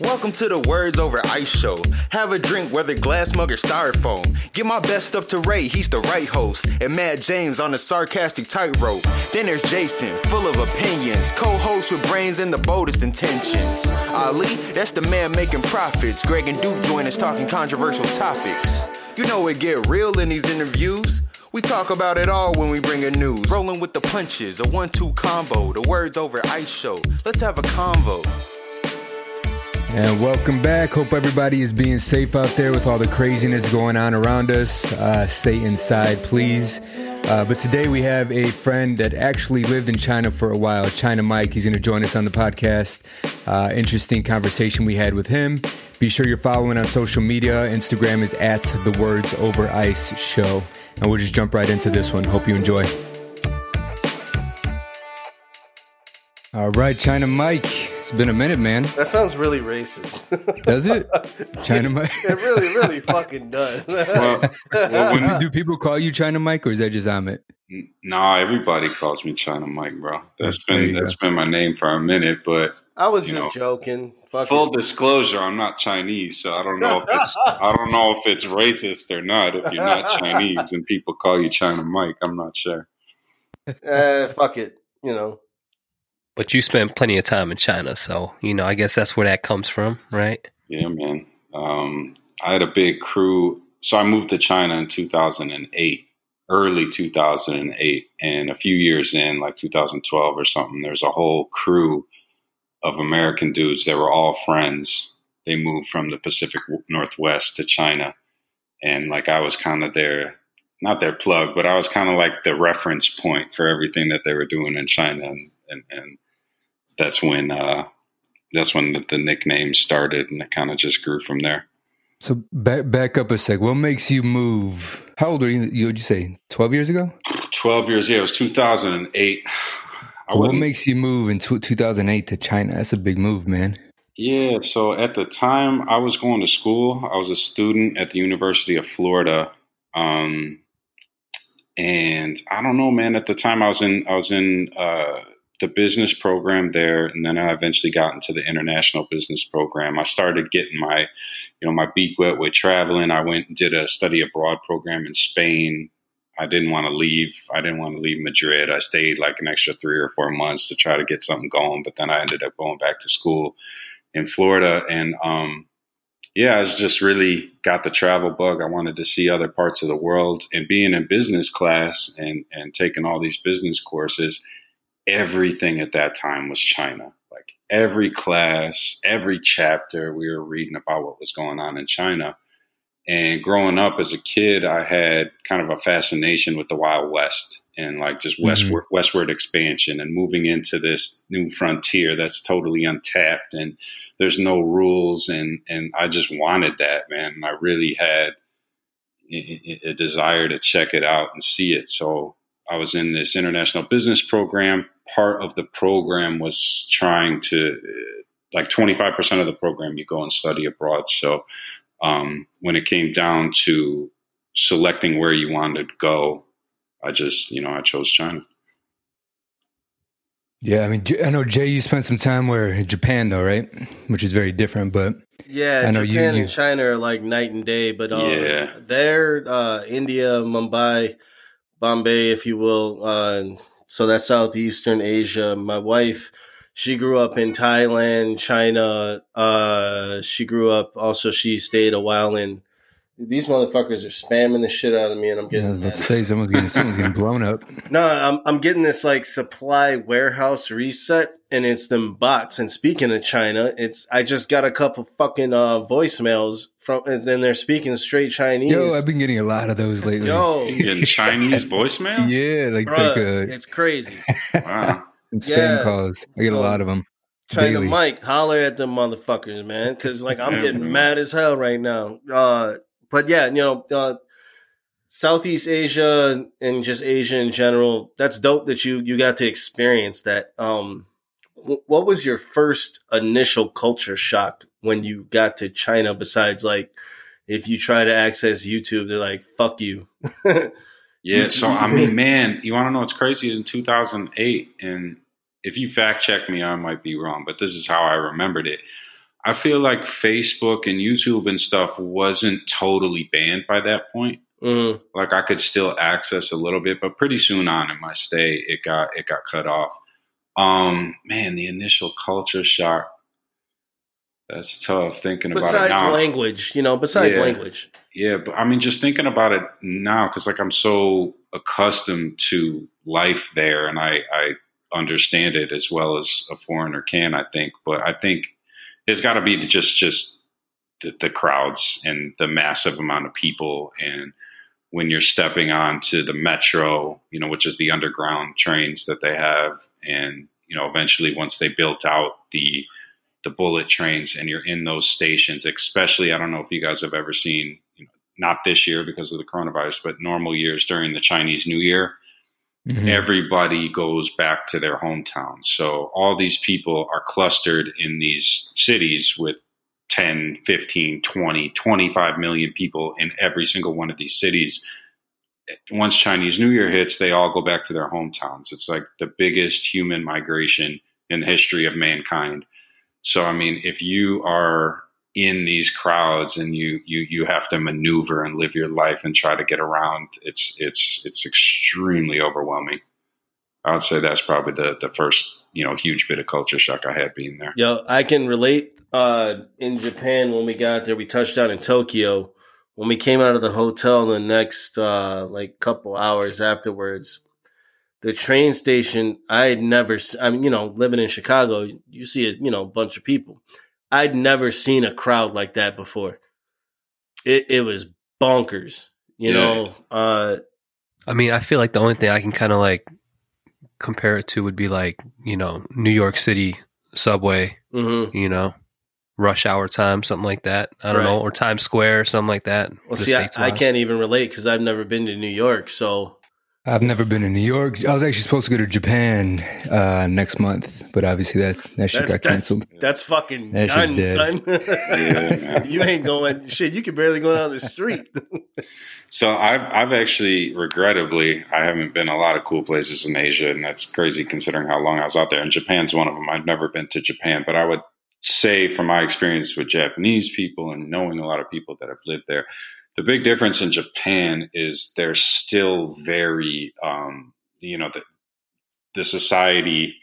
Welcome to the Words Over Ice show. Have a drink, whether glass mug or styrofoam. Give my best up to Ray, he's the right host. And Matt James on the sarcastic tightrope. Then there's Jason, full of opinions. Co host with brains and the boldest intentions. Ali, that's the man making profits. Greg and Duke join us talking controversial topics. You know it get real in these interviews. We talk about it all when we bring in news. Rolling with the punches, a one two combo. The Words Over Ice show. Let's have a convo. And welcome back. Hope everybody is being safe out there with all the craziness going on around us. Uh, stay inside, please. Uh, but today we have a friend that actually lived in China for a while, China Mike. He's going to join us on the podcast. Uh, interesting conversation we had with him. Be sure you're following on social media. Instagram is at the Words Over Ice Show. And we'll just jump right into this one. Hope you enjoy. All right, China Mike. It's been a minute, man. That sounds really racist. Does it? China Mike? it really, really fucking does. well, well, when do people call you China Mike, or is that just Amit? Nah, everybody calls me China Mike, bro. That's been that's been my name for a minute, but I was just know, joking. Fuck full it. disclosure, I'm not Chinese, so I don't know if it's I don't know if it's racist or not. If you're not Chinese and people call you China Mike, I'm not sure. Uh, fuck it, you know. But you spent plenty of time in China, so you know, I guess that's where that comes from, right? Yeah, man. Um, I had a big crew. So I moved to China in 2008, early 2008, and a few years in, like 2012 or something, there's a whole crew of American dudes that were all friends. They moved from the Pacific Northwest to China, and like I was kind of their not their plug, but I was kind of like the reference point for everything that they were doing in China, and, and, and that's when uh, that's when the, the nickname started, and it kind of just grew from there. So back back up a sec. What makes you move? How old are you? You would you say twelve years ago? Twelve years. Yeah, it was two thousand and eight. What makes you move in two thousand eight to China? That's a big move, man. Yeah. So at the time, I was going to school. I was a student at the University of Florida. Um, and I don't know, man. At the time, I was in I was in uh, the business program there, and then I eventually got into the international business program. I started getting my, you know, my beak wet with traveling. I went and did a study abroad program in Spain. I didn't want to leave. I didn't want to leave Madrid. I stayed like an extra three or four months to try to get something going, but then I ended up going back to school in Florida, and um, yeah, I just really got the travel bug. I wanted to see other parts of the world, and being in business class and and taking all these business courses everything at that time was China. Like every class, every chapter, we were reading about what was going on in China. And growing up as a kid, I had kind of a fascination with the Wild West and like just mm-hmm. westward westward expansion and moving into this new frontier that's totally untapped and there's no rules and and I just wanted that man. I really had a desire to check it out and see it. So I was in this international business program. Part of the program was trying to, like 25% of the program, you go and study abroad. So um, when it came down to selecting where you wanted to go, I just, you know, I chose China. Yeah, I mean, I know Jay, you spent some time where Japan though, right? Which is very different, but yeah, I know Japan you, you, and China are like night and day. But um, yeah, there, uh, India, Mumbai, Bombay, if you will. Uh, so that's Southeastern Asia. My wife, she grew up in Thailand, China. Uh, she grew up also. She stayed a while in. These motherfuckers are spamming the shit out of me, and I'm getting. Yeah, let's say someone's getting someone's getting blown up. No, I'm I'm getting this like supply warehouse reset and it's them bots. And speaking of China, it's I just got a couple fucking uh, voicemails from, and then they're speaking straight Chinese. Yo, I've been getting a lot of those lately. Yo, getting Chinese voicemails. Yeah, like, Bruh, like uh, it's crazy. wow, and spam yeah. calls. I get so, a lot of them. China daily. Mike, holler at them motherfuckers, man, because like I'm getting mad as hell right now. Uh, but yeah, you know. Uh, Southeast Asia and just Asia in general, that's dope that you you got to experience that. Um, what was your first initial culture shock when you got to China? Besides, like, if you try to access YouTube, they're like, "Fuck you." yeah. So I mean, man, you want to know what's crazy? In 2008, and if you fact check me, I might be wrong, but this is how I remembered it. I feel like Facebook and YouTube and stuff wasn't totally banned by that point. Mm, Like I could still access a little bit, but pretty soon on in my stay, it got it got cut off. Um, man, the initial culture shock. That's tough thinking about it besides language, you know, besides Yeah. language. Yeah, but I mean, just thinking about it now, because like I'm so accustomed to life there, and I I understand it as well as a foreigner can. I think, but I think it's got to be just just the, the crowds and the massive amount of people, and when you're stepping onto the metro, you know, which is the underground trains that they have, and you know, eventually once they built out the the bullet trains and you're in those stations, especially I don't know if you guys have ever seen, you know, not this year because of the coronavirus, but normal years during the Chinese New Year, Mhm. everybody goes back to their hometown. So all these people are clustered in these cities with 10, 15, 20, 25 million people in every single one of these cities. Once Chinese New Year hits, they all go back to their hometowns. It's like the biggest human migration in the history of mankind. So I mean, if you are in these crowds and you you you have to maneuver and live your life and try to get around, it's it's it's extremely overwhelming. I would say that's probably the the first you know huge bit of culture shock I had being there. Yo, I can relate. Uh, in Japan, when we got there, we touched down in Tokyo. When we came out of the hotel, the next uh, like couple hours afterwards, the train station. I had never. I mean, you know, living in Chicago, you see a you know bunch of people. I'd never seen a crowd like that before. It it was bonkers. You Yeah. know, uh, I mean, I feel like the only thing I can kind of like compare it to would be like, you know, New York City subway, mhm. you know, rush hour time, something like that. I don't know, or Times Square, something like that. Well, see, I, I can't even relate because I've never been to New York. So I've never been to New York. I was actually supposed to go to Japan uh, next month, but obviously that that shit that's, got that's, canceled. that's fucking That done, dead. son. man. you ain't going shit. You can barely go down the street. So I've I've actually regrettably I haven't been a lot of cool places in Asia, and that's crazy considering how long I was out there. And Japan's one of them. I've never been to Japan, but I would say from my experience with Japanese people and knowing a lot of people that have lived there, the big difference in Japan is they're still very, um, you know, the the society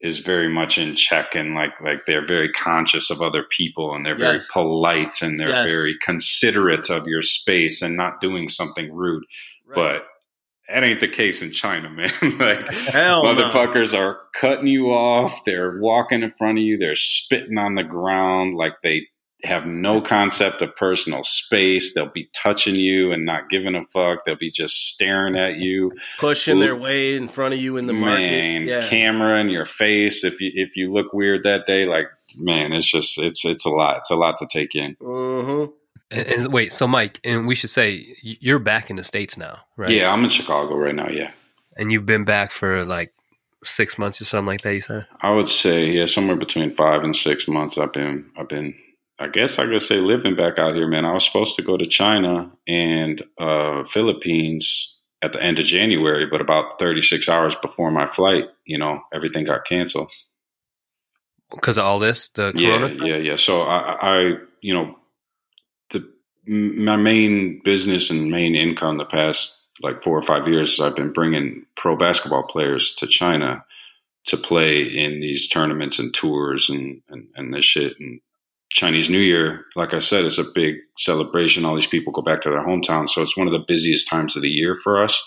is very much in check and like like they're very conscious of other people and they're very polite and they're Yes. very considerate of your space and not doing something rude. But that ain't the case in China, man. like hell no. motherfuckers are cutting you off, they're walking in front of you, they're spitting on the ground like they have no concept of personal space. They'll be touching you and not giving a fuck. They'll be just staring at you pushing their way in front of you in the market. man, yeah. camera in your face. If you if you look weird that day, like man, it's just it's it's a lot. It's a lot to take in. hmm And, and wait, so Mike, and we should say you're back in the states now, right? Yeah, I'm in Chicago right now. Yeah, and you've been back for like six months or something like that. You said. I would say yeah, somewhere between five and six months. I've been I've been. I guess I could say living back out here, man. I was supposed to go to China and uh, Philippines at the end of January, but about 36 hours before my flight, you know, everything got canceled. Because of all this, the Yeah, corona. yeah, yeah. So I, I, you know, the my main business and main income the past like four or five years, I've been bringing pro basketball players to China to play in these tournaments and tours and and, and this shit. And Chinese New Year, like I said, is a big celebration. All these people go back to their hometown, so it's one of the busiest times of the year for us.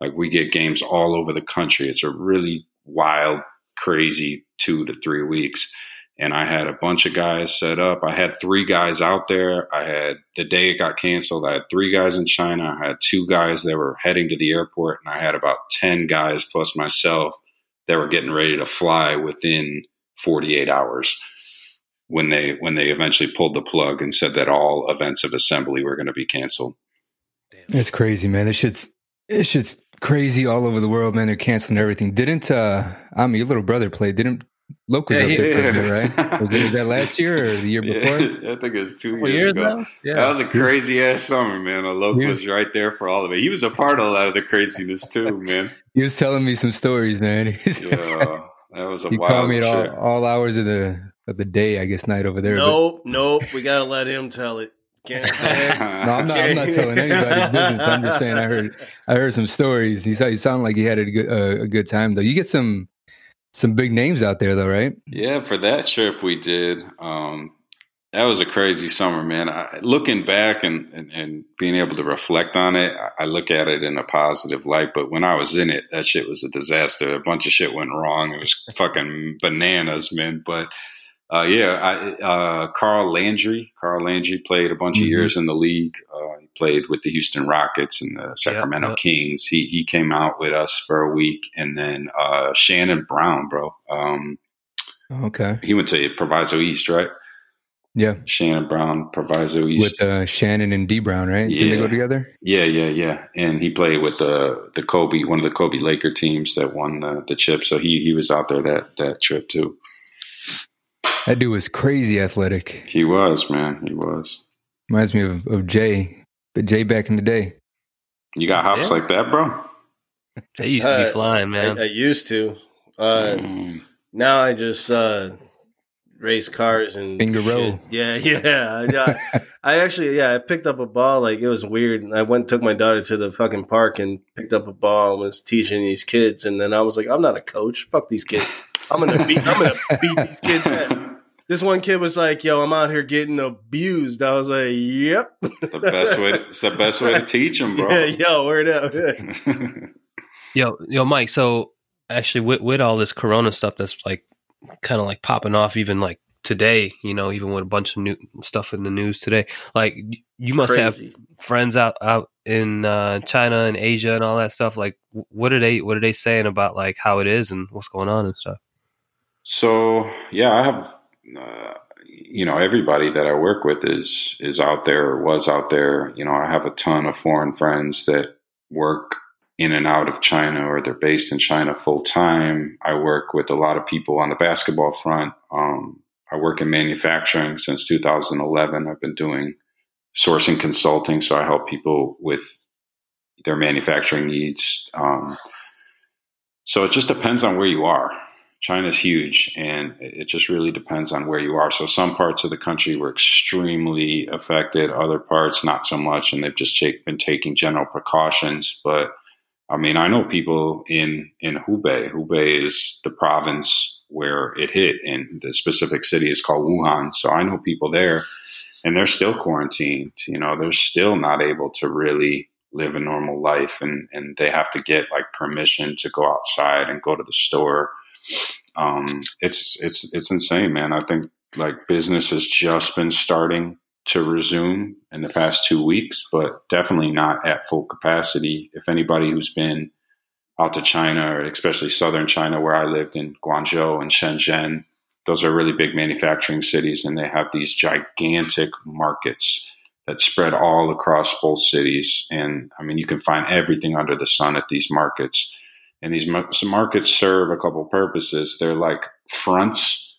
Like we get games all over the country. It's a really wild, crazy two to three weeks and I had a bunch of guys set up. I had three guys out there. I had the day it got canceled. I had three guys in China. I had two guys that were heading to the airport, and I had about ten guys plus myself that were getting ready to fly within 48 hours when they when they eventually pulled the plug and said that all events of assembly were going to be canceled. that's crazy, man. This shit's this shit's crazy all over the world, man. They're canceling everything. Didn't uh I mean your little brother play? Didn't Locals Yeah, up he- there for a right? Was, it, was that last year or the year before? Yeah, I think it was two Couple years, years ago. now? Yeah. That was a crazy ass summer, man. A local was was- right there for all of it. He was a part of a lot of the craziness too, man. He was telling me some stories, man. Yeah, that was a he wild called me at all, all hours of the of the day, I guess, night over there. Nope, nope. We gotta let him tell it. Can't, But, no, I'm not. I'm not telling anybody's business. I'm just saying I heard. I heard some stories. He, he sounded like he had a good uh, a good time though. You get some some big names out there though, right? Yeah, for that trip we did. Um, that was a crazy summer, man. I, looking back and, and, and, being able to reflect on it, I, I, look at it in a positive light. But when I was in it, that shit was a disaster. A bunch of shit went wrong. It was fucking bananas, man. But uh, yeah, I, uh, Carl Landry. Carl Landry played a bunch mm-hmm. of years in the league. Uh, he played with the Houston Rockets and the Sacramento yep, yep. Kings. He he came out with us for a week, and then uh, Shannon Brown, bro. Um, okay, he went to Proviso East, right? Yeah, Shannon Brown, Proviso East, with uh, Shannon and Dee Brown, right? Yeah. Did they go together? Yeah, yeah, yeah. And he played with the the Kobe, one of the Kobe Laker teams that won the, the chip. So he he was out there that that trip too. That dude was crazy athletic. He was, man. He was. Reminds me of, of Jay, but Jay back in the day. You got hops yeah. like that, bro? They used to be uh, flying, man. I, I used to. Uh, mm. Now I just uh, race cars and finger roll. Yeah, yeah, yeah. I actually, yeah, I picked up a ball. Like it was weird. I went, took my daughter to the fucking park and picked up a ball and was teaching these kids. And then I was like, I'm not a coach. Fuck these kids. I'm gonna beat. I'm gonna beat these kids. Head. This one kid was like, "Yo, I'm out here getting abused." I was like, "Yep." It's the best way. To, it's the best way to teach them, bro. Yeah, yo, word up. yo, yo, Mike. So actually, with, with all this Corona stuff, that's like kind of like popping off even like today, you know, even with a bunch of new stuff in the news today. Like you must Crazy. have friends out out in uh, China and Asia and all that stuff. Like, what are they what are they saying about like how it is and what's going on and stuff? So yeah, I have. Uh, you know, everybody that I work with is is out there or was out there. You know, I have a ton of foreign friends that work in and out of China or they're based in China full time. I work with a lot of people on the basketball front. Um, I work in manufacturing since 2011. I've been doing sourcing consulting, so I help people with their manufacturing needs. Um, so it just depends on where you are. China's huge, and it just really depends on where you are. So some parts of the country were extremely affected, other parts not so much, and they've just take, been taking general precautions. But I mean, I know people in in Hubei. Hubei is the province where it hit, and the specific city is called Wuhan. So I know people there, and they're still quarantined. You know, they're still not able to really live a normal life, and and they have to get like permission to go outside and go to the store. Um, it's it's it's insane, man. I think like business has just been starting to resume in the past two weeks, but definitely not at full capacity. If anybody who's been out to China, or especially southern China, where I lived in Guangzhou and Shenzhen, those are really big manufacturing cities, and they have these gigantic markets that spread all across both cities. And I mean, you can find everything under the sun at these markets. And these markets serve a couple purposes. They're like fronts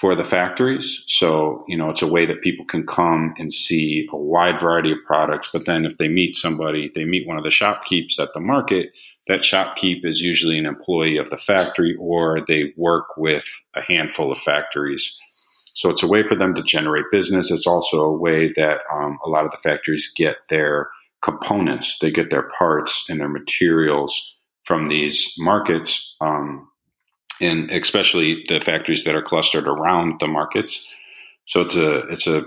for the factories. So, you know, it's a way that people can come and see a wide variety of products. But then if they meet somebody, they meet one of the shopkeepers at the market, that shopkeep is usually an employee of the factory or they work with a handful of factories. So it's a way for them to generate business. It's also a way that um, a lot of the factories get their components, they get their parts and their materials from these markets. Um, and especially the factories that are clustered around the markets. So it's a it's a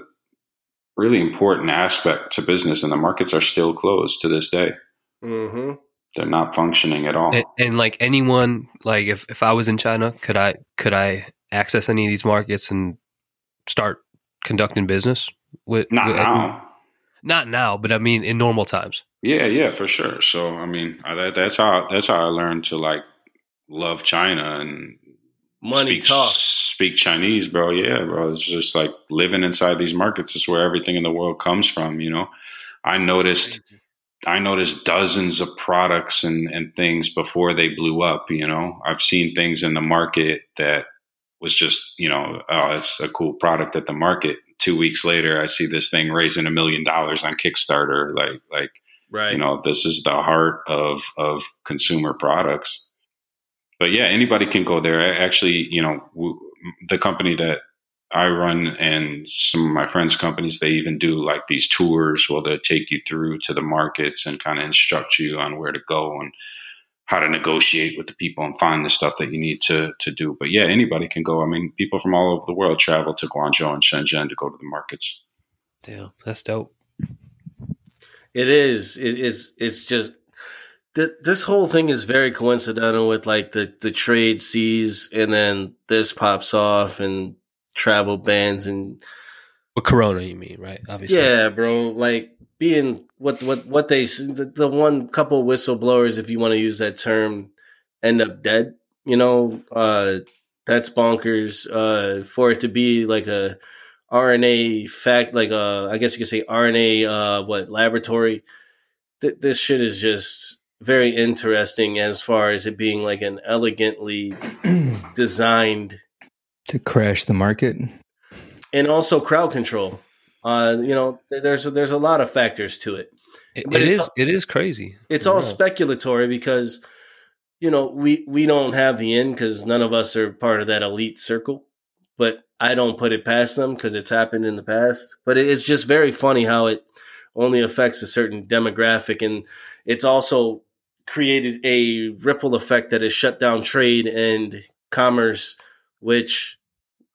really important aspect to business, and the markets are still closed to this day. Mm-hmm. They're not functioning at all. And, and, like anyone, like if, if I was in China, could I could I access any of these markets and start conducting business with? Not with, now. Not now, but I mean in normal times. Yeah, yeah, for sure. So I mean, that, that's how that's how I learned to like love China and money speak, talk. Speak Chinese, bro. Yeah, bro. It's just like living inside these markets is where everything in the world comes from. You know, I noticed. I noticed dozens of products and, and things before they blew up. You know, I've seen things in the market that was just, you know, oh, it's a cool product at the market. Two weeks later, I see this thing raising a million dollars on Kickstarter. Like, like, right. you know, this is the heart of of consumer products but yeah, anybody can go there. Actually, you know, w- the company that I run and some of my friends' companies, they even do like these tours where they take you through to the markets and kind of instruct you on where to go and how to negotiate with the people and find the stuff that you need to to do. But yeah, anybody can go. I mean, people from all over the world travel to Guangzhou and Shenzhen to go to the markets. Damn, that's dope. It is. It is. It's just th- this whole thing is very coincidental with like the the trade seas, and then this pops off and travel bans and With Corona, you mean, right? Obviously. yeah, bro. Like being what what what they the, the one couple whistleblowers, if you want to use that term, end up dead. You know, uh, that's bonkers. Uh, for it to be like a RNA fact, like uh, I guess you could say RNA, uh, what laboratory. Th- this shit is just very interesting as far as it being like an elegantly designed to crash the market. and also crowd control. Uh, you know, there's there's a lot of factors to it. It, But it's is. It is crazy. It's all speculatory because you know we we don't have the end because none of us are part of that elite circle. But I don't put it past them because it's happened in the past. But it's just very funny how it only affects a certain demographic, and it's also created a ripple effect that has shut down trade and commerce, which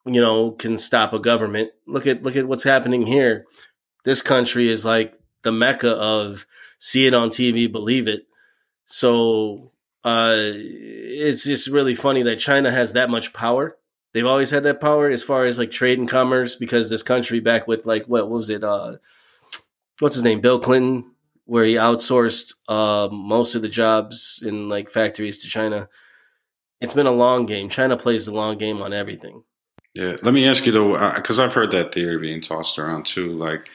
you know can stop a government. Look at look at what's happening here. This country is like the mecca of see it on TV, believe it. So uh, it's just really funny that China has that much power. They've always had that power as far as like trade and commerce because this country back with like what, what was it? Uh, what's his name? Bill Clinton, where he outsourced uh, most of the jobs in like factories to China. It's been a long game. China plays the long game on everything. Yeah, let me ask you though, because I've heard that theory being tossed around too. Like,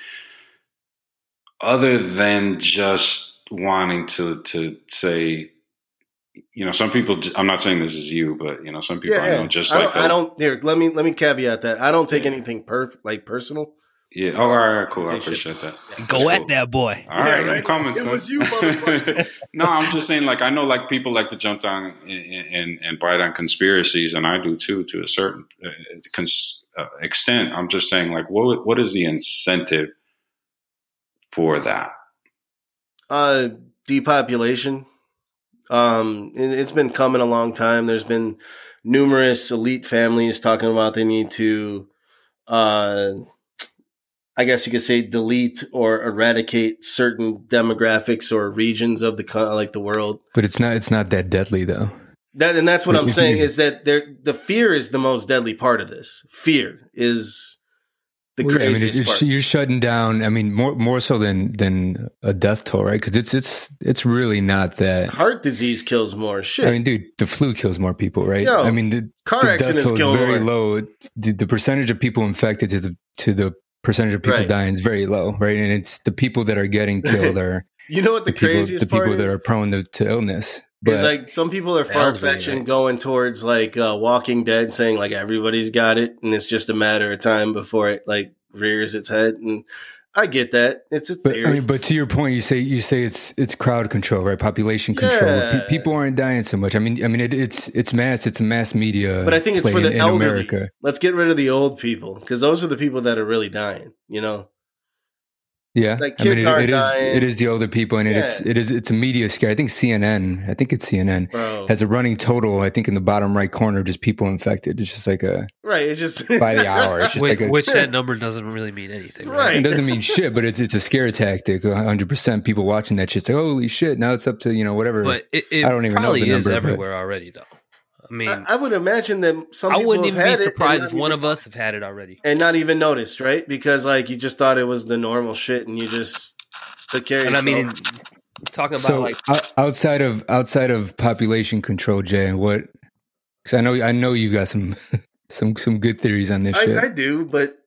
other than just wanting to to say, you know, some people. I'm not saying this is you, but you know, some people I know just I like don't, I don't here. Let me let me caveat that I don't take Yeah. anything perf like personal. Yeah. Oh, all right, cool. I appreciate that. Go That's at that boy. All right, Yeah, right? I'm coming. It son. was you, motherfucker. no, I'm just saying. Like, I know, like people like to jump down and, and, and bite on conspiracies, and I do too, to a certain uh, cons- uh, extent. I'm just saying, like, what what is the incentive for that? Uh, depopulation. Um, it, it's been coming a long time. There's been numerous elite families talking about they need to, uh, I guess you could say delete or eradicate certain demographics or regions of the like the world. But it's not it's not that deadly though. That and that's what I'm saying is that there the fear is the most deadly part of this. Fear is the Well, yeah, I mean, part. you're shutting down. I mean, more more so than than a death toll, right? Because it's it's it's really not that. Heart disease kills more. Shit. I mean, dude, the flu kills more people, right? Yo, I mean, the, Car the death accidents toll is very more. low. The, the percentage of people infected to the to the percentage of people Right. dying is very low, right? And it's the people that are getting killed are You know what the, the people craziest the people that is? are prone to, to illness. But like some people are far fetching right? going towards like uh, Walking Dead, saying like everybody's got it, and it's just a matter of time before it like rears its head. And I get that; it's a But. I mean, but to your point, you say you say it's it's crowd control, right? Population control. Yeah. Pe- people aren't dying so much. I mean, I mean, it, it's it's mass. It's mass media. But I think it's for the in, in elderly. America. Let's get rid of the old people because those are the people that are really dying. You know, Yeah, Like, I mean, it, aren't it is dying. it is the older people, and it's Yeah. it is it's a media scare. I think CNN. I think it's CNN bro. has a running total. I think in the bottom right corner, just people infected. It's just like a right? It's just by the hour. It's just Which, like a, which that number doesn't really mean anything, right? Right. it doesn't mean shit, but it's it's a scare tactic. hundred percent people watching that shit say, "Holy shit!" Now it's up to you know whatever. But it, it I don't even know probably the is number, but- everywhere already, though. I mean, I, I would imagine that some. I people wouldn't even be had it surprised not if one even- of us have had it already. and not even noticed, right? Because like you just thought it was the normal shit, and you just took care of And I yourself. mean, talking about so like outside of outside of population control, Jay, what? Because I know I know you've got some some some good theories on this shit. I, I do, but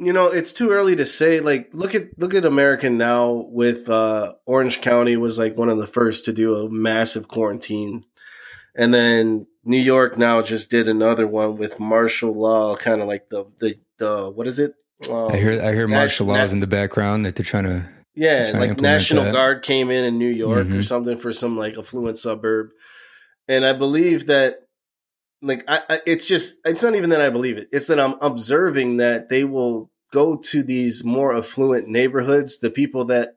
you know, it's too early to say. Like, look at look at American now. With uh, Orange County was like one of the first to do a massive quarantine, and then New York now just did another one with martial law, kind of like the the the what is it? Um, I hear I hear Nat- martial laws Nat- in the background that they're trying to. Yeah, trying like implement National that. Guard came in in New York or Mhm. something for some like affluent suburb, and I believe that like I, I, it's just it's not even that I believe it. It's that I'm observing that they will go to these more affluent neighborhoods, the people that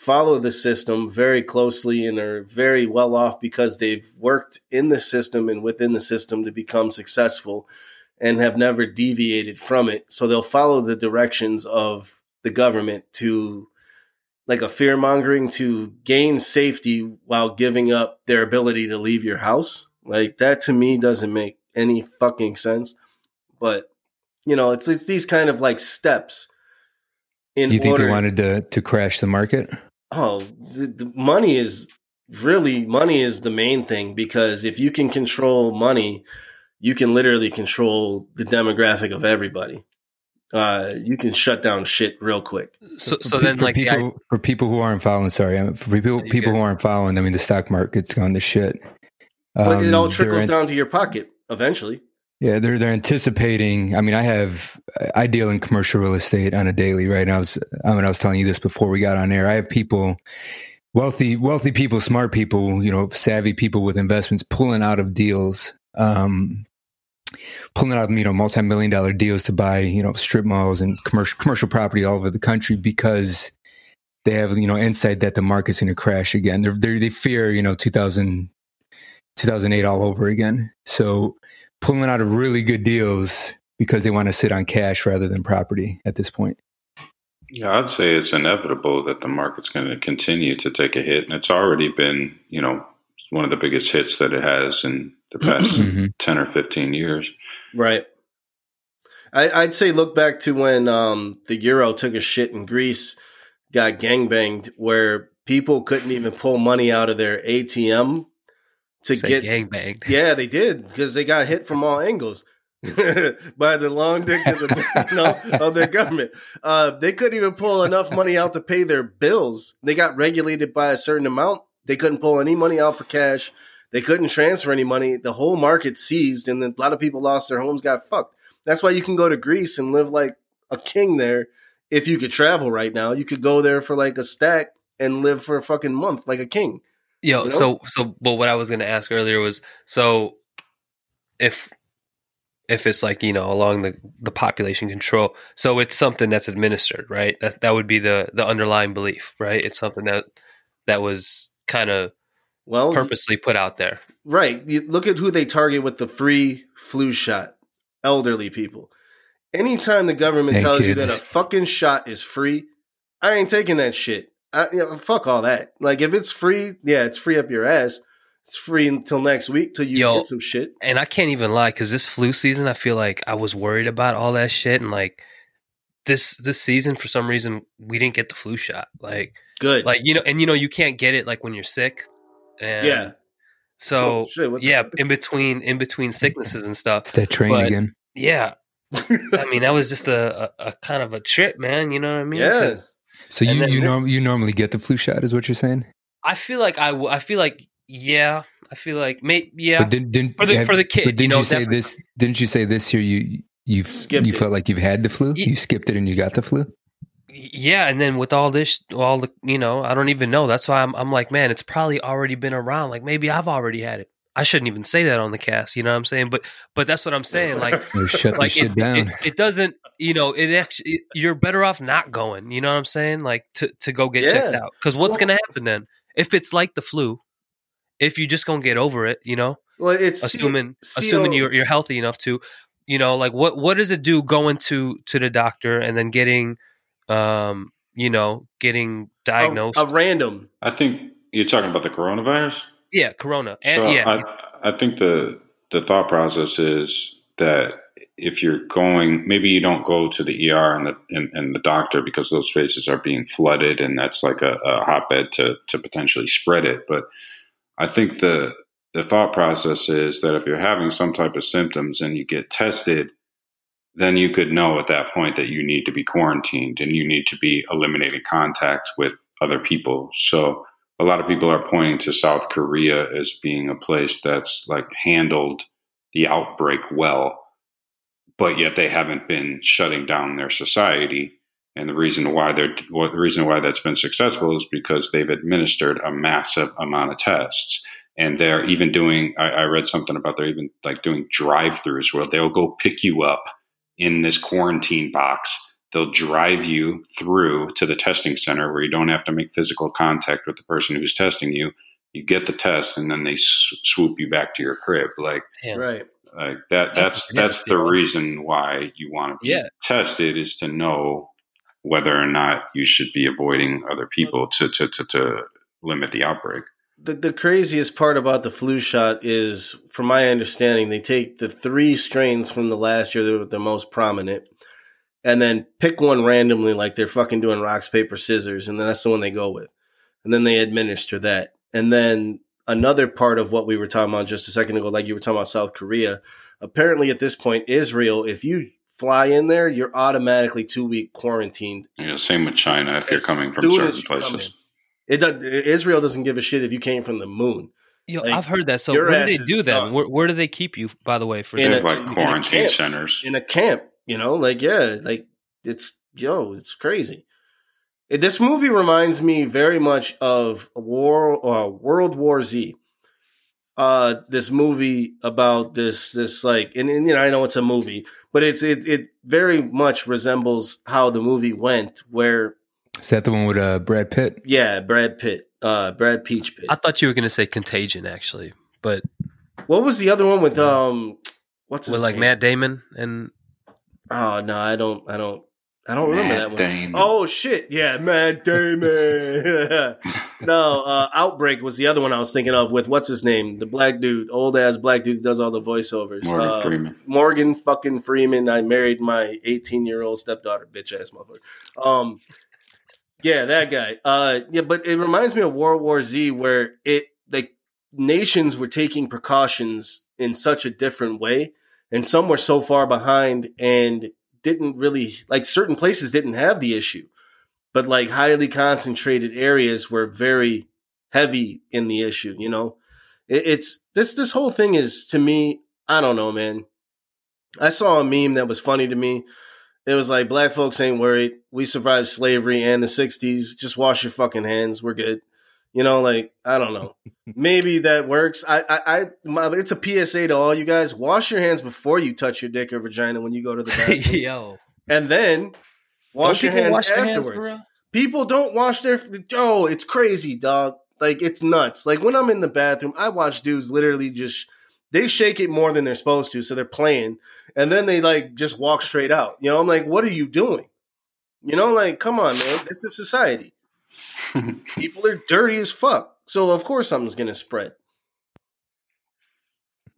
follow the system very closely and are very well off because they've worked in the system and within the system to become successful and have never deviated from it. So they'll follow the directions of the government to like a fear mongering to gain safety while giving up their ability to leave your house. Like that to me doesn't make any fucking sense. But you know, it's it's these kind of like steps. In Do you think order, they wanted to to crash the market? Oh, the money is really money is the main thing because if you can control money, you can literally control the demographic of everybody. Uh, you can shut down shit real quick. So, so then, for like people, for people who aren't following, sorry, for people people who aren't following, I mean, the stock market's gone to shit. Um, but it all um, trickles down to your pocket eventually. Yeah, they're they're anticipating. I mean, I have I deal in commercial real estate on a daily, right? And I was I mean, I was telling you this before we got on air. I have people, wealthy wealthy people, smart people, you know, savvy people with investments pulling out of deals, um, pulling out you know multi million dollar deals to buy you know strip malls and commercial commercial property all over the country because they have you know insight that the market's going to crash again. They're, they fear you know 2000, 2008 all over again. So pulling out of really good deals because they want to sit on cash rather than property at this point. Yeah, I'd say it's inevitable that the market's going to continue to take a hit, and it's already been, you know, one of the biggest hits that it has in the past mm-hmm. ten or fifteen years. Right. I, would say look back to when um, the euro took a shit in Greece, got gangbanged, where people couldn't even pull money out of their ATM to Say get gangbanged. Yeah, they did because they got hit from all angles by the long dick of, the, no, of their government. Uh, they couldn't even pull enough money out to pay their bills. They got regulated by a certain amount. They couldn't pull any money out for cash. They couldn't transfer any money. The whole market seized, and a lot of people lost their homes, got fucked. That's why you can go to Greece and live like a king there if you could travel right now. You could go there for like a stack and live for a fucking month like a king. Yo, you know? so so but what I was going to ask earlier was so if if it's like you know along the the population control, so it's something that's administered, right? That that would be the the underlying belief, right? It's something that that was kind of well purposely put out there, right? You look at who they target with the free flu shot: elderly people. Anytime the government and tells kids. you that a fucking shot is free, I ain't taking that shit. I, you know, fuck all that. Like if it's free, yeah, it's free up your ass. It's free until next week till you Yo, get some shit. And I can't even lie because this flu season, I feel like I was worried about all that shit, and like this this season, for some reason, we didn't get the flu shot. Like good, like you know, and you know, you can't get it like when you're sick. And yeah. So oh, shit, yeah, in between in between sicknesses and stuff. It's that train but, again. Yeah. I mean, that was just a, a, a, kind of a trip, man. You know what I mean? Yes. So you you, norm- you normally get the flu shot, is what you're saying? I feel like I, w- I feel like yeah, I feel like may yeah. But didn't, didn't for the have, for the kid. But didn't you, know, you say this? Didn't you say this year you you you felt like you've had the flu? You skipped it and you got the flu. Yeah, and then with all this, all the you know, I don't even know. That's why I'm I'm like, man, it's probably already been around. Like maybe I've already had it. I shouldn't even say that on the cast. You know what I'm saying? But but that's what I'm saying. Like shut like it, it, it, doesn't. You know, it actually you're better off not going. You know what I'm saying? Like to to go get yeah. checked out because what's well, gonna happen then if it's like the flu? If you just gonna get over it, you know. Well, it's assuming C- assuming you're you're healthy enough to, you know, like what what does it do going to to the doctor and then getting, um, you know, getting diagnosed a, a random. I think you're talking about the coronavirus. Yeah, Corona. And so yeah, I, I think the the thought process is that if you're going, maybe you don't go to the ER and the and, and the doctor because those spaces are being flooded, and that's like a, a hotbed to to potentially spread it. But I think the the thought process is that if you're having some type of symptoms and you get tested, then you could know at that point that you need to be quarantined and you need to be eliminating contact with other people. So a lot of people are pointing to South Korea as being a place that's like handled the outbreak well, but yet they haven't been shutting down their society. And the reason why they're well, the reason why that's been successful is because they've administered a massive amount of tests. and they're even doing. I, I read something about they're even like doing drive-throughs where they'll go pick you up in this quarantine box. They'll drive you through to the testing center where you don't have to make physical contact with the person who's testing you. You get the test, and then they s- swoop you back to your crib. Like Damn. Right. like that that's That's that's the reason why you want to be Yeah. tested is to know whether or not you should be avoiding other people to to to, to limit the outbreak. The, the craziest part about the flu shot is, from my understanding, they take the three strains from the last year that were the most prominent, and then pick one randomly, like they're fucking doing rocks, paper, scissors, and then that's the one they go with, and then they administer that, and then another part of what we were talking about just a second ago, like you were talking about South Korea. Apparently, at this point, Israel, if you fly in there, you're automatically two week quarantined Yeah, same with China if you're coming from certain places. It does, Israel doesn't give a shit if you came from the moon. Yo, Like, I've heard that. So where do they do that? Where, where do they keep you? By the way, for In They a- have like a quarantine camp. centers. in a camp, you know, like yeah, like it's yo, it's crazy. This movie reminds me very much of War uh, World War Z. Uh, this movie about this this like, and, and you know, I know it's a movie, but it's it it very much resembles how the movie went. Where Is that the one with uh, Brad Pitt? yeah, Brad Pitt, uh, Brad Peach Pitt. I thought you were going to say Contagion, actually, but What was the other one with um? What's his with like name? Matt Damon and Oh no, I don't, I don't, I don't remember that Matt one. Damon. Oh shit, yeah, Matt Damon. no, uh, Outbreak was the other one I was thinking of with what's his name, the black dude, old ass black dude does all the voiceovers. Morgan uh, Freeman. Morgan fucking Freeman. I married my 18 year old stepdaughter, bitch ass motherfucker. Um, yeah, that guy. Uh, yeah, but it reminds me of World War Z, where it like nations were taking precautions in such a different way, and some were so far behind and didn't really like certain places didn't have the issue, but like highly concentrated areas were very heavy in the issue. You know, it, it's this this whole thing is to me. I don't know, man. I saw a meme that was funny to me. It was like black folks ain't worried. We survived slavery and the '60s. Just wash your fucking hands. We're good. You know, like I don't know. Maybe that works. I, I, I my, it's a PSA to all you guys: wash your hands before you touch your dick or vagina when you go to the bathroom, yo, and then wash your Don't hands wash their hands, afterwards. People don't wash their. Oh, it's crazy, dog. Like it's nuts. Like when I'm in the bathroom, I watch dudes literally just they shake it more than they're supposed to, so they're playing, and then they like just walk straight out. You know, I'm like, what are you doing? You know, like, come on, man. This is society. People are dirty as fuck, so of course something's gonna spread.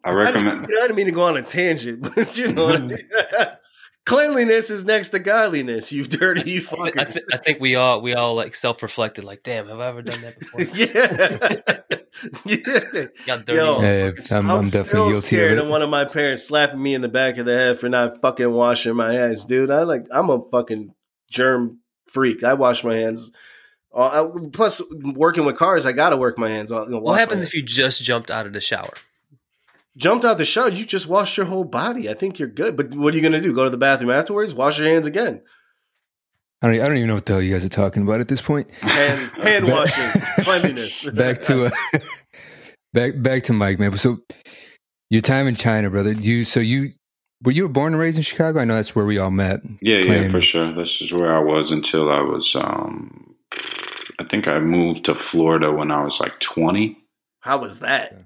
I I recommend. didn't, I didn't mean to go on a tangent, but you know what I mean. Cleanliness is next to godliness. You dirty you I, th- I think we all we all like self reflected. Like, damn, have I ever done that before? yeah. yeah. Dirty. Yo, Yeah, motherfuckers. I'm, I'm, I'm still definitely guilty scared of of one of my parents slapping me in the back of the head for not fucking washing my hands, dude. I like I'm a fucking germ freak. I wash my hands. Uh, plus, working with cars, I gotta work my hands. You know, what happens if you just jumped out of the shower? jumped out the shower? You just washed your whole body. I think you're good. But what are you gonna do? Go to the bathroom afterwards? Wash your hands again? I don't, I don't even know what the hell you guys are talking about at this point. Hand hand washing, cleanliness. back to uh, back back to Mike, man. So your time in China, brother. You so you were you born and raised in Chicago? I know that's where we all met. Yeah, yeah, for sure. This is where I was until I was. um I think I moved to Florida when I was like twenty. How was that?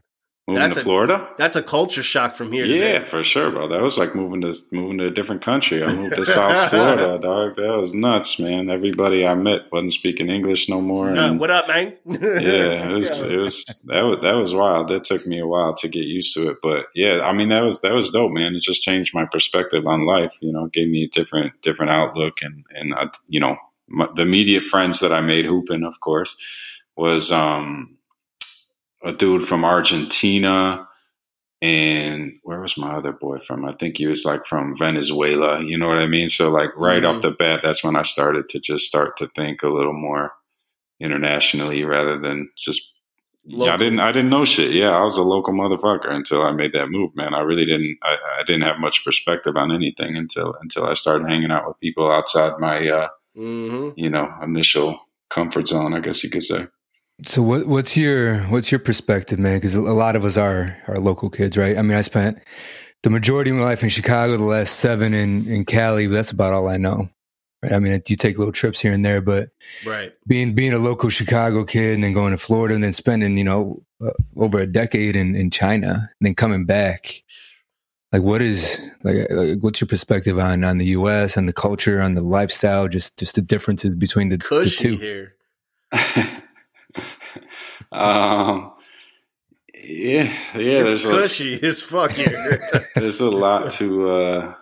Moving That's to a- Florida. That's a culture shock from here. Yeah, there. for sure, bro. That was like moving to moving to a different country. I moved to South Florida, dog. That was nuts, man. Everybody I met wasn't speaking English no more. Uh, and- what up, man? yeah, it was, it was that was that was wild. That took me a while to get used to it, but yeah, I mean that was that was dope, man. It just changed my perspective on life. You know, gave me a different different outlook, and and I, you know, my, the immediate friends that I made hooping, of course, was um a dude from Argentina. And where was my other boy from? I think he was like from Venezuela. You know what I mean? So like right Mhm. off the bat, that's when I started to just start to think a little more internationally rather than just yeah, I didn't I didn't know shit. Yeah, I was a local motherfucker until I made that move, man. I really didn't I, I didn't have much perspective on anything until until I started hanging out with people outside my uh, hmm you know, initial comfort zone, I guess you could say. So what, what's your what's your perspective, man? Because a lot of us are are local kids, right? I mean, I spent the majority of my life in Chicago, the last seven in in Cali. That's about all I know. Right? I mean, you take little trips here and there, but right being being a local Chicago kid and then going to Florida and then spending you know uh, over a decade in in China and then coming back. Like, what is like, like? What's your perspective on on the U.S. and the culture, on the lifestyle, just just the differences between the, the two? here. um, yeah, yeah. It's cushy a, as fuck here. there's a lot to uh,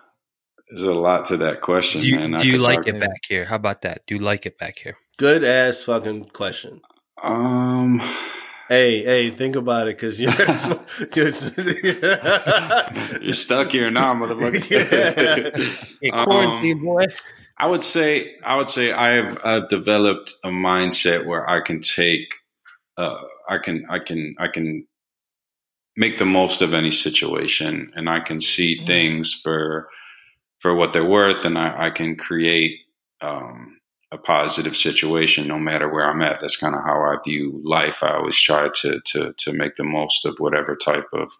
there's a lot to that question. Do you, man. do you like it back here? How about that? Do you like it back here? Good ass fucking question. Um. Hey, hey, think about it, because you're you're stuck here now, motherfucker. yeah. quarantine um, boy. I would say I would say I've I've developed a mindset where I can take uh, I can I can I can make the most of any situation and I can see mm-hmm. things for for what they're worth and I, I can create um, a positive situation no matter where I'm at. That's kind of how I view life. I always try to to to make the most of whatever type of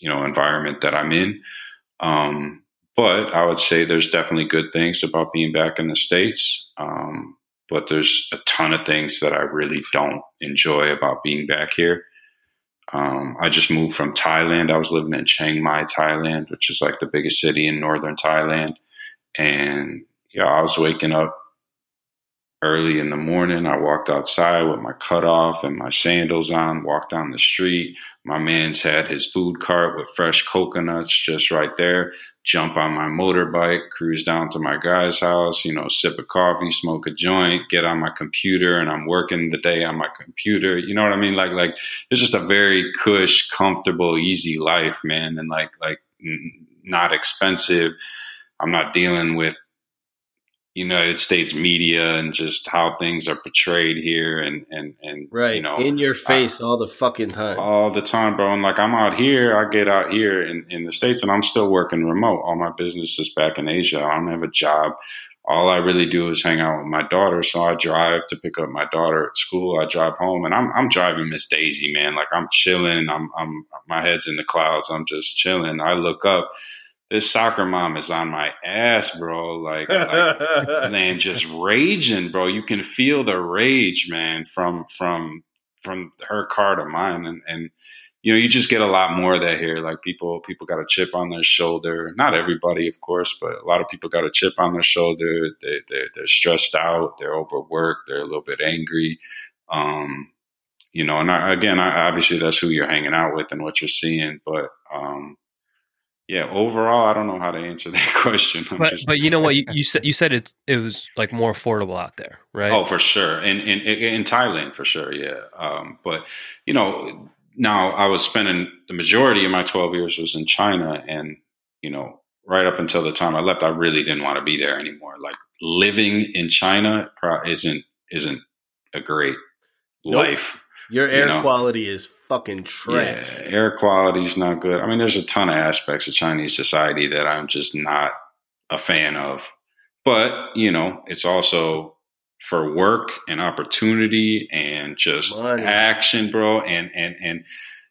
you know environment that I'm in. Um, but I would say there's definitely good things about being back in the States. Um, but there's a ton of things that I really don't enjoy about being back here. Um, I just moved from Thailand. I was living in Chiang Mai, Thailand, which is like the biggest city in northern Thailand. And yeah, I was waking up early in the morning. I walked outside with my cutoff and my sandals on, walked down the street. My man's had his food cart with fresh coconuts just right there. Jump on my motorbike, cruise down to my guy's house, you know, sip a coffee, smoke a joint, get on my computer, and I'm working the day on my computer. You know what I mean? Like, like it's just a very cush, comfortable, easy life, man, and like, like not expensive. I'm not dealing with United States media and just how things are portrayed here and and and right. you know in your face I, all the fucking time. All the time bro. And like I'm out here I get out here in, in the states and I'm still working remote. All my business is back in Asia. I don't have a job. All I really do is hang out with my daughter. So I drive to pick up my daughter at school. I drive home and I'm I'm driving Miss Daisy man. Like I'm chilling. I'm I'm my head's in the clouds. I'm just chilling. I look up this soccer mom is on my ass, bro. Like, like man, just raging, bro. You can feel the rage, man, from from from her car to mine, and and you know, you just get a lot more of that here. Like people, people got a chip on their shoulder. Not everybody, of course, but a lot of people got a chip on their shoulder. They, they they're stressed out. They're overworked. They're a little bit angry. Um, you know, and I, again, I, obviously that's who you're hanging out with and what you're seeing, but um, yeah, overall, I don't know how to answer that question. but just, but you know what you, you, said you said it it was like more affordable out there, right? Oh, for sure, in in in Thailand for sure, yeah. Um, but you know, now I was spending the majority of my twelve years was in China, and you know, right up until the time I left, I really didn't want to be there anymore. Like living in China isn't isn't a great nope. life. Your air you know? quality is fucking trash. Yeah, air quality is not good. I mean, there's a ton of aspects of Chinese society that I'm just not a fan of. But, you know, it's also for work and opportunity and just Money. action, bro. And, and, and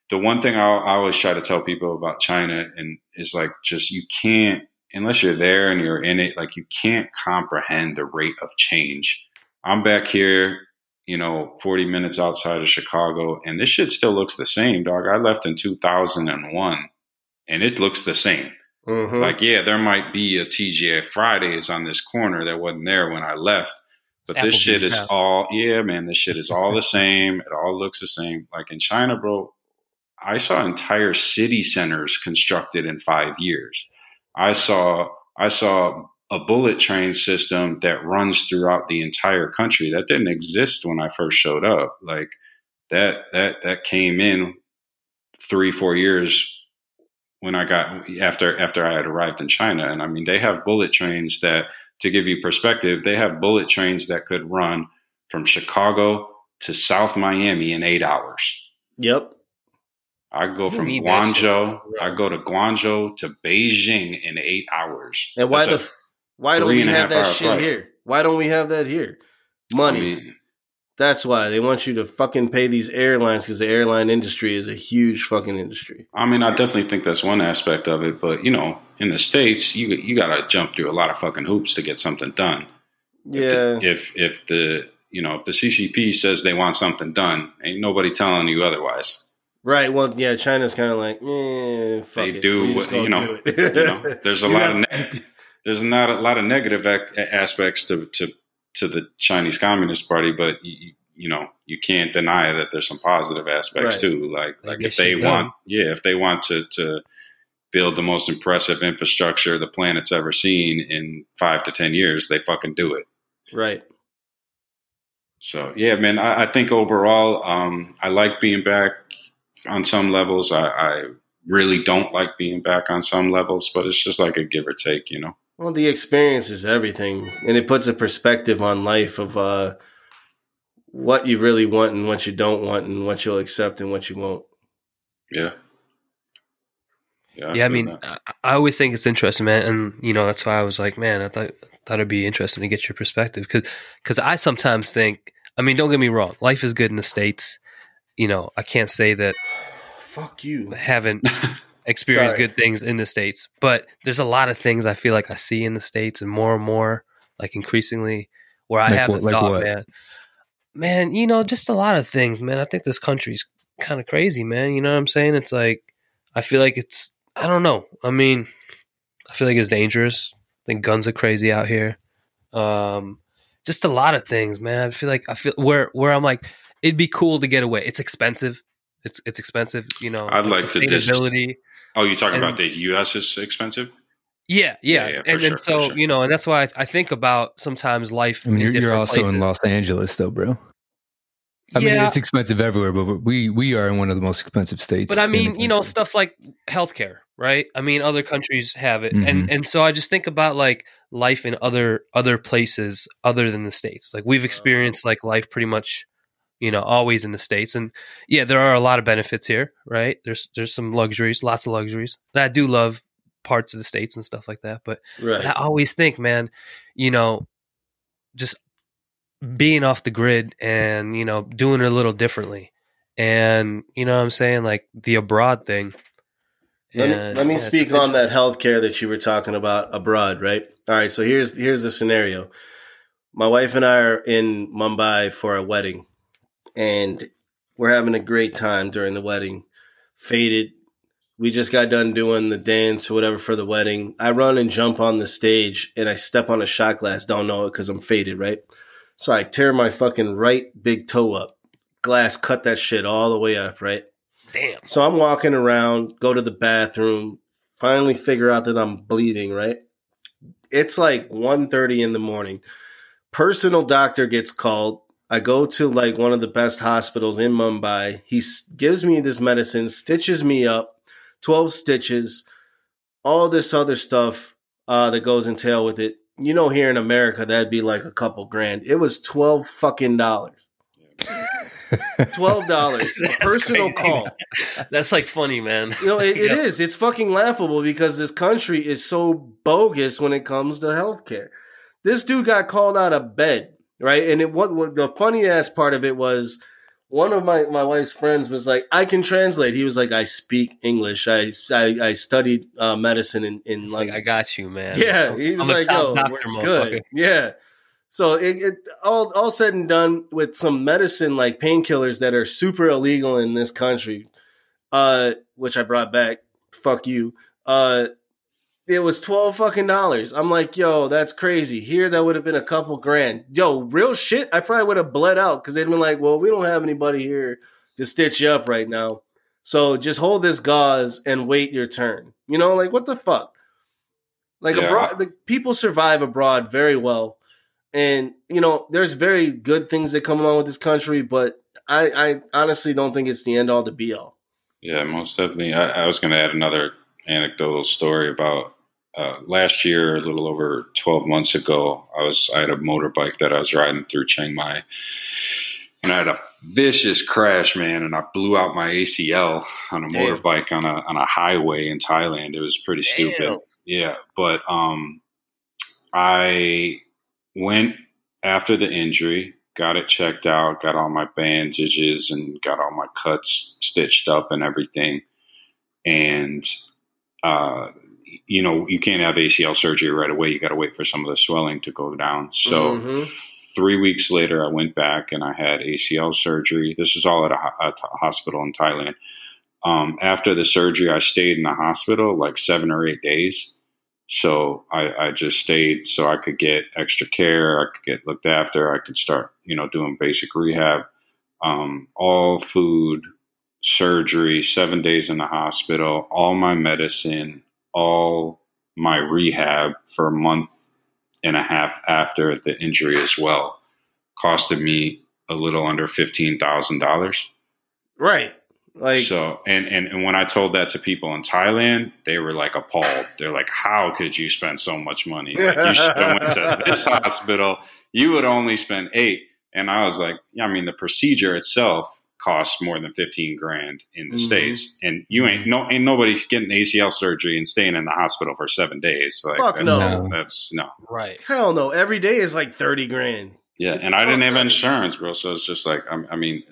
the one thing I, I always try to tell people about China and is like, just you can't, unless you're there and you're in it, like you can't comprehend the rate of change. I'm back here you know, 40 minutes outside of Chicago, and this shit still looks the same, dog. I left in 2001, and it looks the same. Mm-hmm. Like, yeah, there might be a TGI Fridays on this corner that wasn't there when I left, but this shit is all, yeah, man, this shit is all the same. It all looks the same. Like in China, bro, I saw entire city centers constructed in five years. I saw, I saw a bullet train system that runs throughout the entire country. That didn't exist when I first showed up. Like that that that came in three four years when I got after after I had arrived in China. And I mean, they have bullet trains that, to give you perspective, they have bullet trains that could run from Chicago to South Miami in eight hours. Yep. I go from Guangzhou. I go to Guangzhou to Beijing in eight hours. And why That's the why don't we have that shit flight. here? Why don't we have that here? Money. I mean, That's why they want you to fucking pay these airlines because the airline industry is a huge fucking industry. I mean, I definitely think that's one aspect of it, but you know, in the states, you you got to jump through a lot of fucking hoops to get something done. Yeah. If the, if, if the you know if the CCP says they want something done, ain't nobody telling you otherwise. Right. Well, yeah. China's kind of like, eh, fuck They it. do what you know. you know, there's a lot have- of ne- there's not a lot of negative ac- aspects to to to the Chinese Communist Party, but you, you know you can't deny that there's some positive aspects Right. too. Like like if they want, yeah, if they want to to build the most impressive infrastructure the planet's ever seen in five to ten years, they fucking do it. right. So yeah, man, I, I think overall, um, I like being back on some levels. I, I really don't like being back on some levels, but it's just like a give or take, you know. Well, the experience is everything, and it puts a perspective on life of uh, what you really want and what you don't want, and what you'll accept and what you won't. Yeah. Yeah, yeah, I feel mean, that. I, I always think it's interesting, man, and you know that's why I was like, man, I thought thought it'd be interesting to get your perspective because because I sometimes think, I mean, don't get me wrong, life is good in the states. You know, I can't say that Fuck you. I haven't experienced Sorry. good things in the states, but there's a lot of things I feel like I see in the states, and more and more, like increasingly, where I Like have what- the like thought, what? man, man, you know, just a lot of things, man. I think this country's kind of crazy, man. You know what I'm saying? It's like I feel like it's I don't know. I mean, I feel like it's dangerous. I think guns are crazy out here. Um, just a lot of things, man. I feel like I feel where where I'm like it'd be cool to get away. It's expensive. It's it's expensive, you know. I'd like to dis- sustainability. Oh, you're talking and- about the U.S. is expensive? Yeah, yeah, Yeah, yeah, for and, sure, so sure. you know, and that's why I, I think about sometimes life. I mean, in you're, you're also places. in Los Angeles, though, bro. I mean, Yeah. it's expensive everywhere, but we we are in one of the most expensive states. But I mean, you know, stuff like healthcare, right? I mean, other countries have it, Mhm. and and so I just think about like life in other other places other than the states. Like we've experienced like life pretty much, you know, always in the states, and yeah, there are a lot of benefits here, right? There's there's some luxuries, lots of luxuries. And I do love parts of the states and stuff like that, but Right. but I always think, man, you know, just being off the grid and, you know, doing it a little differently. And, you know what I'm saying? Like the abroad thing. Let me, And, let me yeah, speak on that healthcare that you were talking about abroad, right? All right, so here's here's the scenario. My wife and I are in Mumbai for a wedding, and we're having a great time during the wedding. Faded. We just got done doing the dance or whatever for the wedding. I run and jump on the stage, and I step on a shot glass. Don't know it because I'm faded, right? So I tear my fucking right big toe up. Glass cut that shit all the way up, right? Damn. So I'm walking around, go to the bathroom, finally figure out that I'm bleeding, right? It's like 1.30 in the morning. Personal doctor gets called. I go to like one of the best hospitals in Mumbai. He s- gives me this medicine, stitches me up, 12 stitches, all this other stuff uh, that goes entail with it. You know, here in America, that'd be like a couple grand. It was 12 fucking dollars. $12. personal crazy, call. That's like funny, man. You know, it, it Yeah. is. It's fucking laughable because this country is so bogus when it comes to healthcare. This dude got called out of bed, right? And it what, what the funny ass part of it was one of my, my wife's friends was like, I can translate. He was like, I speak English. I I, I studied uh, medicine in, in It's like, I got you, man. Yeah, he was I'm like, top "Yo, we're good." Yeah. So it, it all all said and done with some medicine like painkillers that are super illegal in this country, uh, which I brought back. Fuck you. Uh, it was twelve fucking dollars. I'm like, yo, that's crazy. Here, that would have been a couple grand. Yo, real shit. I probably would have bled out because they'd been like, well, we don't have anybody here to stitch you up right now. So just hold this gauze and wait your turn. You know, like what the fuck? Like Yeah. abroad, the people survive abroad very well, and you know, there's very good things that come along with this country, but I, I honestly don't think it's the end all to be all. Yeah, most definitely. I, I was going to add another anecdotal story about uh, last year, a little over twelve months ago. I was I had a motorbike that I was riding through Chiang Mai, and I had a vicious crash, man, and I blew out my ACL on a Damn. motorbike on a on a highway in Thailand. It was pretty stupid. Yeah, but um, I went after the injury, got it checked out, got all my bandages and got all my cuts stitched up and everything. And, uh, you know, you can't have ACL surgery right away. You got to wait for some of the swelling to go down. So, Mhm. three weeks later, I went back and I had ACL surgery. This is all at a, a hospital in Thailand. Um, after the surgery, I stayed in the hospital like seven or eight days. So I, I just stayed so I could get extra care. I could get looked after. I could start, you know, doing basic rehab. Um, all food, surgery, seven days in the hospital, all my medicine, all my rehab for a month and a half after the injury as well. Costed me a little under fifteen thousand dollars. Right. Like so and, and and when I told that to people in Thailand, they were like appalled. They're like, "How could you spend so much money? Like, you should have went to this hospital. You would only spend eight. And I was like, "Yeah, I mean, the procedure itself costs more than fifteen grand in the Mhm. states, and you ain't no ain't nobody getting ACL surgery and staying in the hospital for seven days. Like, Fuck that's, no. that's no, Right. hell no. Every day is like thirty grand. yeah. And I didn't have insurance, bro. So it's just like, I, I mean,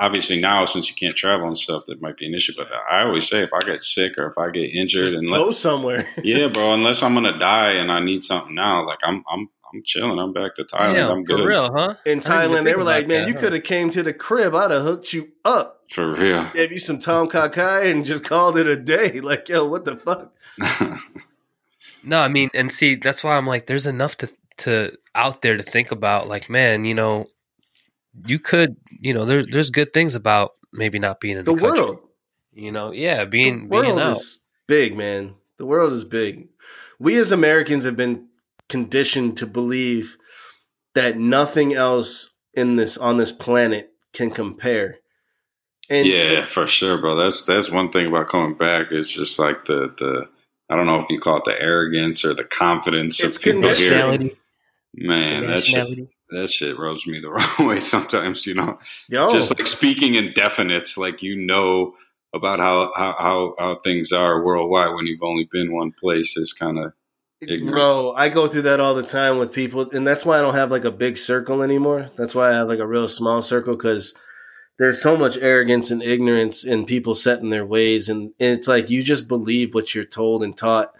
obviously now since you can't travel and stuff, that might be an issue. But I always say, if I get sick or if I get injured, Just and go somewhere. yeah, bro, unless I'm gonna die and I need something now, like I'm, I'm, I'm chilling. I'm back to Thailand. Damn, I'm for good real, huh? In I didn't even Thailand, they were about like, "Man, that, you huh? could have came to the crib. I'd have hooked you up, for real. gave you some Tom Kakai, and just called it a day." Like, yo, what the fuck? No, I mean, and see, that's why I'm like, there's enough to to out there to think about. Like, man, you know, you could, you know, there, there's good things about maybe not being in The the, country. world, You know, yeah, being the world being out. is big, man. The world is big. We as Americans have been conditioned to believe that nothing else in this on this planet can compare. And yeah, for sure, bro. That's that's one thing about coming back. It's just like the the I don't know if you call it the arrogance or the confidence It's of people here. Man, that shit that shit rubs me the wrong way sometimes. You know, yo, just like speaking in definites, like you know about how how how, how things are worldwide when you've only been one place is kind of ignorant. Bro, I go through that all the time with people, and that's why I don't have like a big circle anymore. That's why I have like a real small circle because there's so much arrogance and ignorance in people set in their ways, and, and it's like you just believe what you're told and taught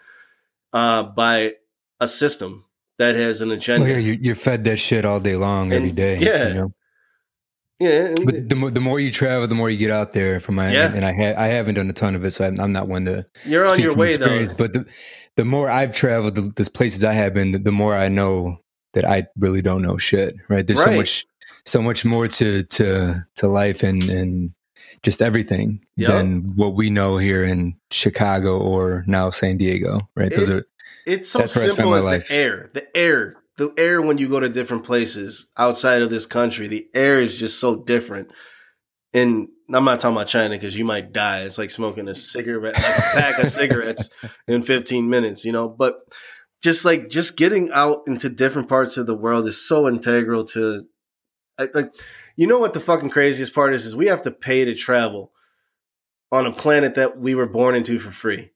uh, by a system that has an agenda. Well, yeah, you're, you're fed that shit all day long, every And- day. yeah. You know? Yeah, But the, the more you travel, the more you get out there. From my Yeah. and I ha- I haven't done a ton of it, so I'm, I'm not one to you're on your way though. But the the more I've traveled, the, the places I have been, the, the more I know that I really don't know shit. Right? There's so much so much more to to to life and and just everything Yup. than what we know here in Chicago or now San Diego. Right? Those It- are It's so That's where I spend simple as life. the air. The air. The air when you go to different places outside of this country, the air is just so different. And I'm not talking about China because you might die. It's like smoking a cigarette, like a pack of cigarettes in 15 minutes, you know? But just like, just getting out into different parts of the world is so integral to, like, like, you know what the fucking craziest part is? Is we have to pay to travel on a planet that we were born into for free.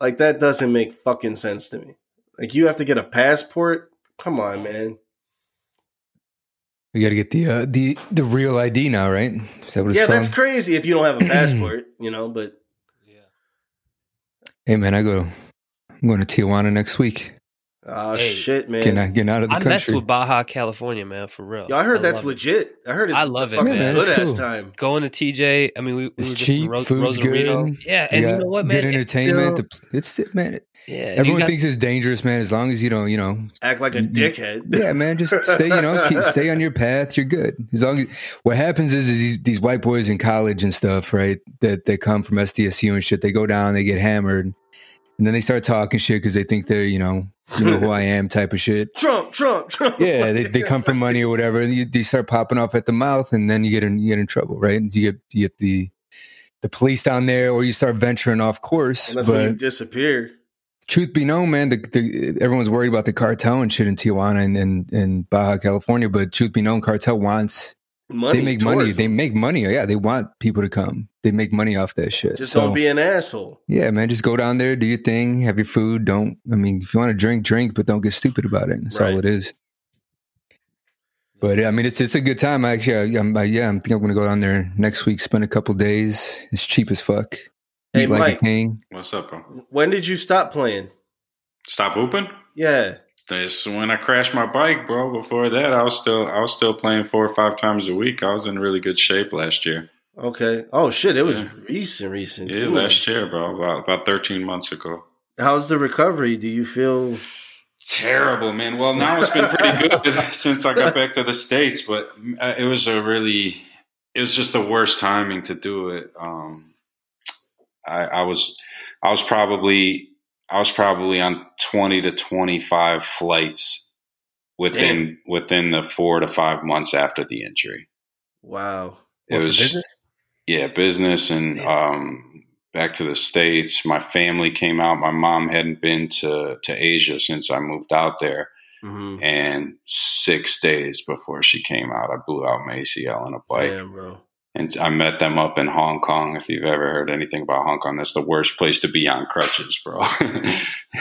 Like that doesn't make fucking sense to me. Like you have to get a passport. Come on, man. we got to get the uh, the the real ID now, right? Is that what it's Yeah, called? that's crazy if you don't have a passport, you know. But Yeah. Hey man, I go. I'm going to Tijuana next week. Oh Hey. shit, Getting man. out, getting out of the I mess with Baja California, man, for real. Yo, I heard that's love it. legit. I heard it's I love it, man. good It's ass cool. time. Going to TJ, I mean, we, we It's were just cheap, in Ro- food's Rosarito. good. Yeah, and you got know what, man? Good It's entertainment. still- The- It's man. It, yeah, everyone got- thinks it's dangerous, man. As long as you don't, you know, Act like a dickhead. yeah, man. Just stay, you know, keep, stay on your path. You're good. As long as what happens is, is these these white boys in college and stuff, right? That they come from SDSU and shit. They go down, they get hammered, and then they start talking shit because they think they're, you know, you know who I am type of shit. Trump, Trump, Trump. Yeah, they, they come from money or whatever. And you, they start popping off at the mouth, and then you get in you get in trouble, right? And you get you get the the police down there, or you start venturing off course. And that's when you disappear. truth be known, man, the, the, everyone's worried about the cartel and shit in Tijuana and, and, and Baja California. But truth be known, cartel wants Money. they make money. tourism. They make money. Yeah, they want people to come. They make money off that shit. Just So, don't be an asshole. yeah, man. Just go down there, do your thing, have your food. Don't. I mean, if you want to drink, drink, but don't get stupid about it. That's Right. all it is. But I mean, it's it's a good time. Actually, I, I'm, I, yeah, I'm think I'm gonna go down there next week, spend a couple days. It's cheap as fuck. Hey, Eat like Mike. a king. What's up, bro? When did you stop playing? Stop hooping? Yeah. That's when I crashed my bike, bro. Before that, I was still I was still playing four or five times a week. I was in really good shape last year. Okay. Oh shit! It was Yeah. recent, recent. Yeah, Damn. last year, bro. About about thirteen months ago. How's the recovery? Do you feel? Terrible, man. Well, now it's been pretty good since I got back to the states, but uh, it was a really, it was just the worst timing to do it. Um, I, I was, I was probably, I was probably on twenty to twenty five flights within within the four to five months after the injury. Wow. It What, for was business? yeah, business and um, back to the states. My family came out. My mom hadn't been to to Asia since I moved out there, hmm and six days before she came out, I blew out my ACL on a bike. Damn, bro. And I met them up in Hong Kong. If you've ever heard anything about Hong Kong, that's the worst place to be on crutches, bro.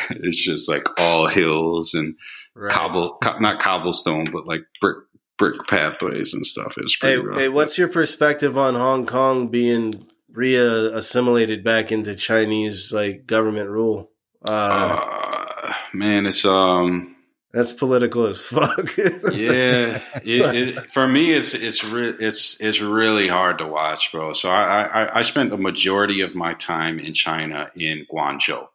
it's just like all hills and Right. cobble, co- not cobblestone, but like brick brick pathways and stuff. It was Hey, rough. hey, what's your perspective on Hong Kong being re-assimilated back into Chinese like government rule? Uh, Uh, man, it's um, that's political as fuck. yeah. It, it, for me, it's it's re- it's it's really hard to watch, bro. So I, I I spent the majority of my time in China in Guangzhou.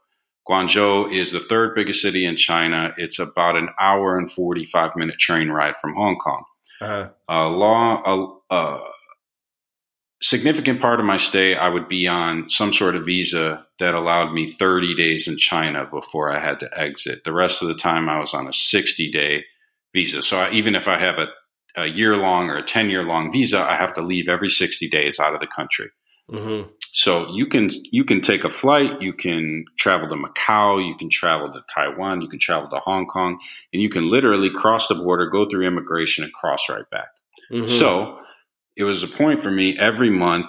Guangzhou is the third biggest city in China. It's about an hour and forty five minute train ride from Hong Kong. uh, a long, a, a significant part of my stay, I would be on some sort of visa that allowed me 30 days in China before I had to exit. The rest of the time, I was on a 60 day visa. So I, even if I have a, a year long or a 10 year long visa, I have to leave every 60 days out of the country. hmm So you can you can take a flight, you can travel to Macau, you can travel to Taiwan, you can travel to Hong Kong, and you can literally cross the border, go through immigration, and cross right back. hmm So it was a point for me every month,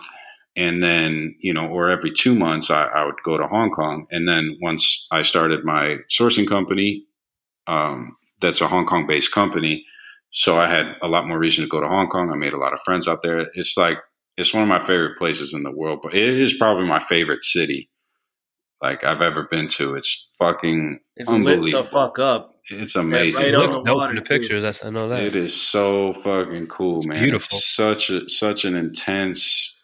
and then you know, or every two months, I, I would go to Hong Kong, and then once I started my sourcing company, um, that's a Hong Kong based company, so I had a lot more reason to go to Hong Kong. I made a lot of friends out there. It's like it's one of my favorite places in the world, but it is probably my favorite city. Like I've ever been to. It's fucking it's lit the fuck up. It's amazing. right It looks dope in the too. pictures. That's I know that. It is so fucking cool, man. beautiful. It's such a such an intense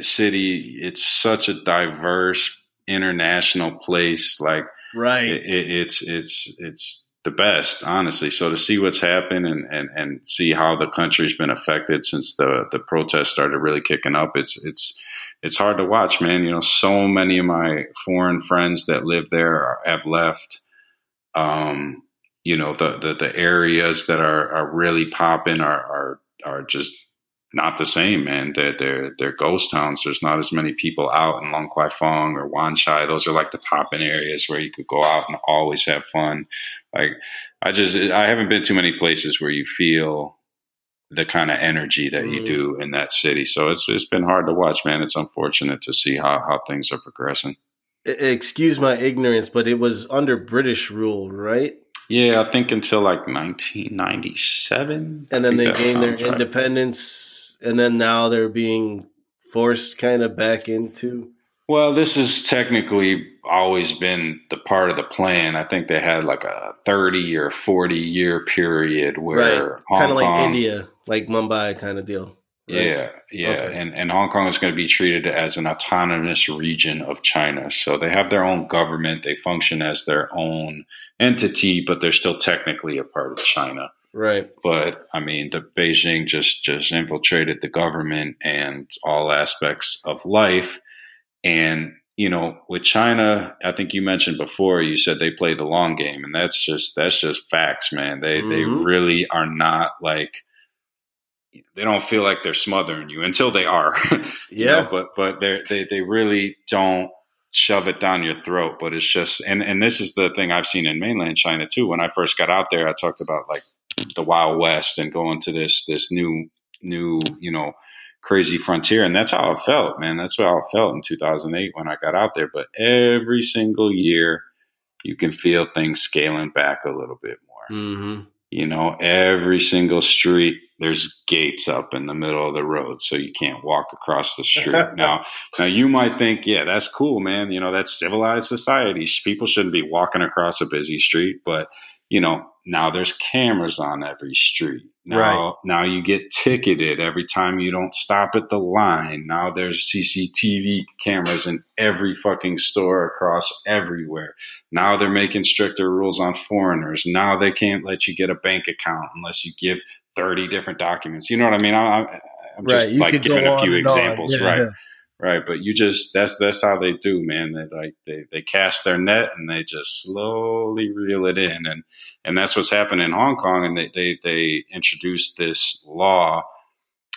city. It's such a diverse international place. Like Right. it, it, it's it's it's the best, honestly. So to see what's happened and, and, and see how the country's been affected since the the protests started really kicking up, it's it's it's hard to watch, man. You know, so many of my foreign friends that live there are, have left. Um, you know, the, the the areas that are are really popping are are are just not the same, man. They're they're they're ghost towns. There's not as many people out in Lan Kwai Fong or Wan Chai. Those are like the popping areas where you could go out and always have fun. Like I just I haven't been too many places where you feel the kind of energy that you Mm. do in that city. So it's it's been hard to watch, man. It's unfortunate to see how how things are progressing. Excuse my ignorance, but it was under British rule, right? Yeah, I think until like 1997, And then they gained their right. independence, and then now they're being forced kind of back into. Well, this has technically always been the part of the plan. I think they had like a 30 or 40 year period where right. Kind of like Kong- India, like Mumbai kind of deal. Right? Yeah, yeah. Okay. And, and Hong Kong is going to be treated as an autonomous region of China. So they have their own government. They function as their own entity, but they're still technically a part of China. Right. But I mean, the Beijing just just infiltrated the government and all aspects of life. And you know, with China, I think you mentioned before, you said they play the long game, and that's just that's just facts, man. They Mhm. they really are not like they don't feel like they're smothering you until they are. Yeah. know, but but they they they really don't shove it down your throat. But it's just and and this is the thing I've seen in mainland China too. When I first got out there, I talked about like the Wild West and going to this this new new you know crazy frontier, and that's how it felt, man. That's how it felt in 2008 when I got out there. But every single year, you can feel things scaling back a little bit more. hmm You know, every single street there's gates up in the middle of the road, so you can't walk across the street. now, now you might think, yeah, that's cool, man. You know, that's civilized society. People shouldn't be walking across a busy street, but you know, now there's cameras on every street. Now, right. now you get ticketed every time you don't stop at the line. Now there's CCTV cameras in every fucking store across everywhere. Now they're making stricter rules on foreigners. Now they can't let you get a bank account unless you give 30 different documents. You know what I mean? I, am just right. like giving a few examples, yeah, right? Yeah. Right, but you just that's that's how they do, man. They like they, they cast their net and they just slowly reel it in, and and that's what's happened in Hong Kong. And they they they introduced this law,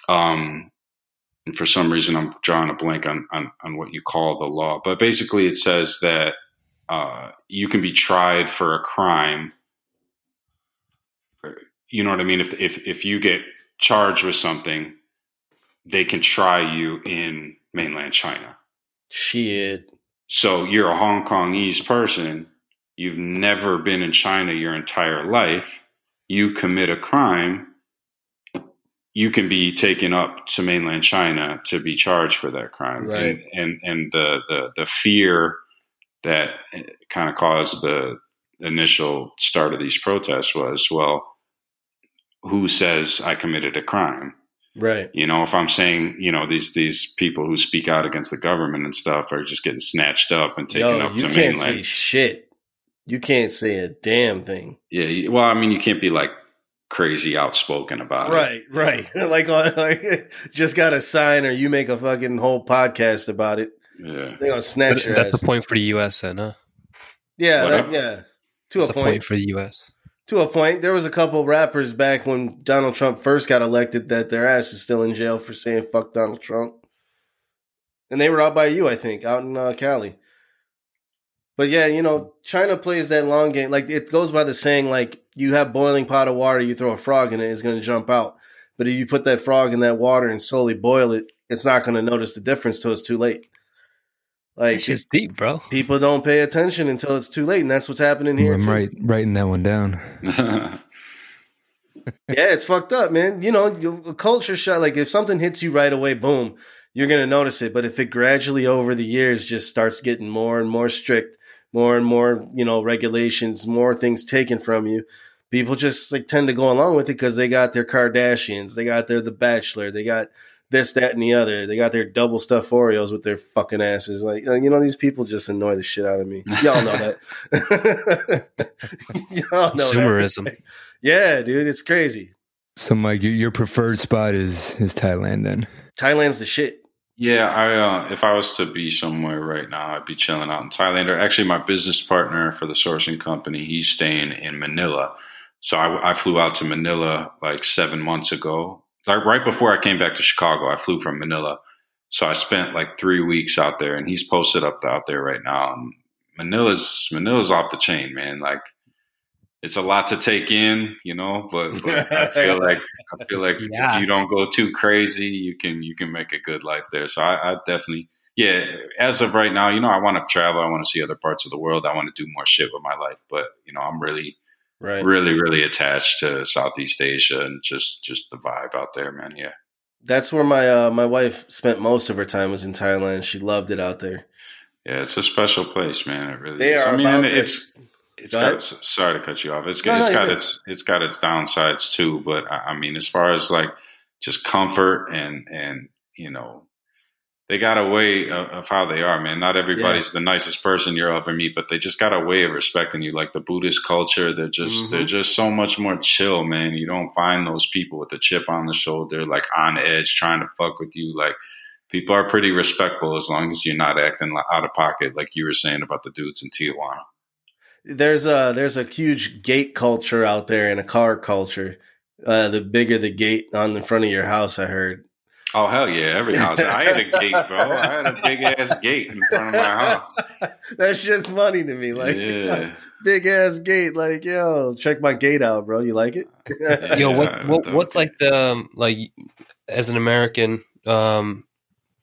um, and for some reason I'm drawing a blank on on, on what you call the law, but basically it says that uh, you can be tried for a crime. You know what I mean? If if if you get charged with something, they can try you in mainland China. Shit. So you're a Hong Kongese person. You've never been in China your entire life. You commit a crime. You can be taken up to mainland China to be charged for that crime. Right. And and, and the, the the fear that kind of caused the initial start of these protests was, well, who says I committed a crime? Right. You know, if I'm saying, you know, these these people who speak out against the government and stuff are just getting snatched up and taken Yo, up you to can't mainland. say shit. You can't say a damn thing. Yeah. Well, I mean, you can't be like crazy outspoken about right, it. Right. Right. like, uh, like, just got a sign or you make a fucking whole podcast about it. Yeah. They're gonna snatch so your That's ass. the point for the U.S. Then, huh? Yeah. That, yeah. To that's a point. point. for the U.S to a point. There was a couple rappers back when Donald Trump first got elected that their ass is still in jail for saying "fuck Donald Trump," and they were out by you, I think, out in uh, Cali. But yeah, you know, China plays that long game. Like it goes by the saying, like you have boiling pot of water, you throw a frog in it, it's going to jump out. But if you put that frog in that water and slowly boil it, it's not going to notice the difference till it's too late. Like it's deep, bro. People don't pay attention until it's too late, and that's what's happening here. I'm too. right, writing that one down. yeah, it's fucked up, man. You know, a culture shot. Like if something hits you right away, boom, you're gonna notice it. But if it gradually over the years just starts getting more and more strict, more and more, you know, regulations, more things taken from you, people just like tend to go along with it because they got their Kardashians, they got their The Bachelor, they got this, that, and the other. They got their double stuffed Oreos with their fucking asses. Like, you know, these people just annoy the shit out of me. Y'all know that. Y'all know Consumerism. That. Yeah, dude, it's crazy. So, Mike, your preferred spot is is Thailand. Then Thailand's the shit. Yeah, I uh, if I was to be somewhere right now, I'd be chilling out in Thailand. Or actually, my business partner for the sourcing company, he's staying in Manila. So I, I flew out to Manila like seven months ago like right before I came back to Chicago, I flew from Manila. So I spent like three weeks out there, and he's posted up out there right now. Manila's Manila's off the chain, man. Like it's a lot to take in, you know. But, but I feel like I feel like yeah. if you don't go too crazy, you can you can make a good life there. So I, I definitely, yeah. As of right now, you know, I want to travel. I want to see other parts of the world. I want to do more shit with my life. But you know, I'm really right. really, really attached to Southeast Asia and just just the vibe out there, man. Yeah. That's where my uh, my wife spent most of her time was in Thailand. She loved it out there. Yeah, it's a special place, man. It really they is. Are I mean, about it's it's got, sorry to cut you off. It's, no, it's no, got its it's got its downsides too, but I, I mean, as far as like just comfort and and you know they got a way of, of, how they are, man. Not everybody's yeah. the nicest person you'll ever meet, but they just got a way of respecting you. Like the Buddhist culture, they're just mm-hmm. they're just so much more chill, man. You don't find those people with the chip on the shoulder, like on edge, trying to fuck with you. Like people are pretty respectful as long as you're not acting out of pocket, like you were saying about the dudes in Tijuana. There's a there's a huge gate culture out there and a car culture. Uh, the bigger the gate on the front of your house, I heard Oh hell yeah! Every house I had a gate, bro. I had a big ass gate in front of my house. That's just funny to me. Like, yeah. big ass gate. Like, yo, check my gate out, bro. You like it? yo, what, what what's like the um, like as an American, um,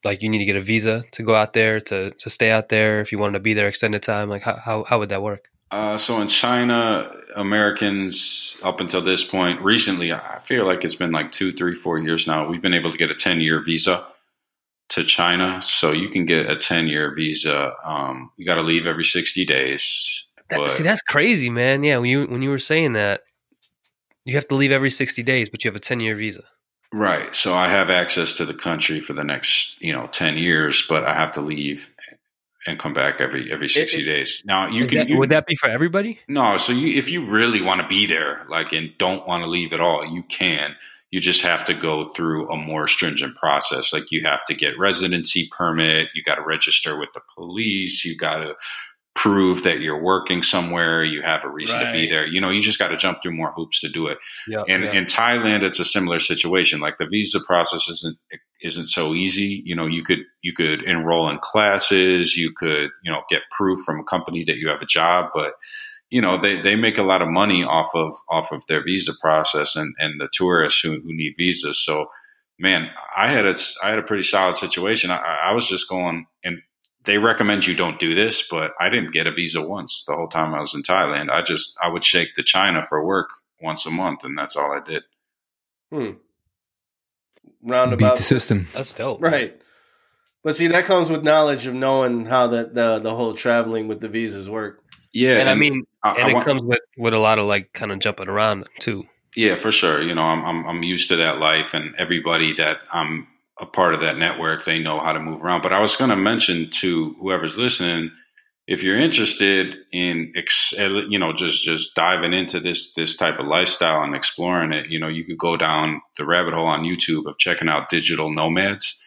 like you need to get a visa to go out there to to stay out there if you wanted to be there extended time. Like, how how, how would that work? Uh, so in China, Americans up until this point, recently, I feel like it's been like two, three, four years now. We've been able to get a ten-year visa to China, so you can get a ten-year visa. Um, you got to leave every sixty days. That, see, that's crazy, man. Yeah, when you when you were saying that, you have to leave every sixty days, but you have a ten year visa. Right. So I have access to the country for the next, you know, 10 years, but I have to leave and come back every every 60 it- days. Now, you can that- you, would that be for everybody? No, so you if you really want to be there like and don't want to leave at all, you can. You just have to go through a more stringent process. Like you have to get residency permit, you got to register with the police, you got to prove that you're working somewhere, you have a reason to be there. You know, you just got to jump through more hoops to do it. Yeah. And in Thailand, it's a similar situation. Like the visa process isn't isn't so easy. You know, you could you could enroll in classes, you could you know get proof from a company that you have a job, but you know they, they make a lot of money off of off of their visa process and, and the tourists who, who need visas. So man, I had a I had a pretty solid situation. I, I was just going and they recommend you don't do this, but I didn't get a visa once the whole time I was in Thailand. I just I would shake to China for work once a month, and that's all I did. Hmm. Beat the system. That's dope. Right. But see, that comes with knowledge of knowing how that the the whole traveling with the visas work. Yeah, And I mean, I- and I it want- comes with with a lot of like kind of jumping around too. Yeah, for sure. You know, I'm, I'm I'm used to that life, and everybody that I'm a part of that network, they know how to move around. But I was going to mention to whoever's listening, if you're interested in, ex- you know, just just diving into this this type of lifestyle and exploring it, you know, you could go down the rabbit hole on YouTube of checking out digital nomads.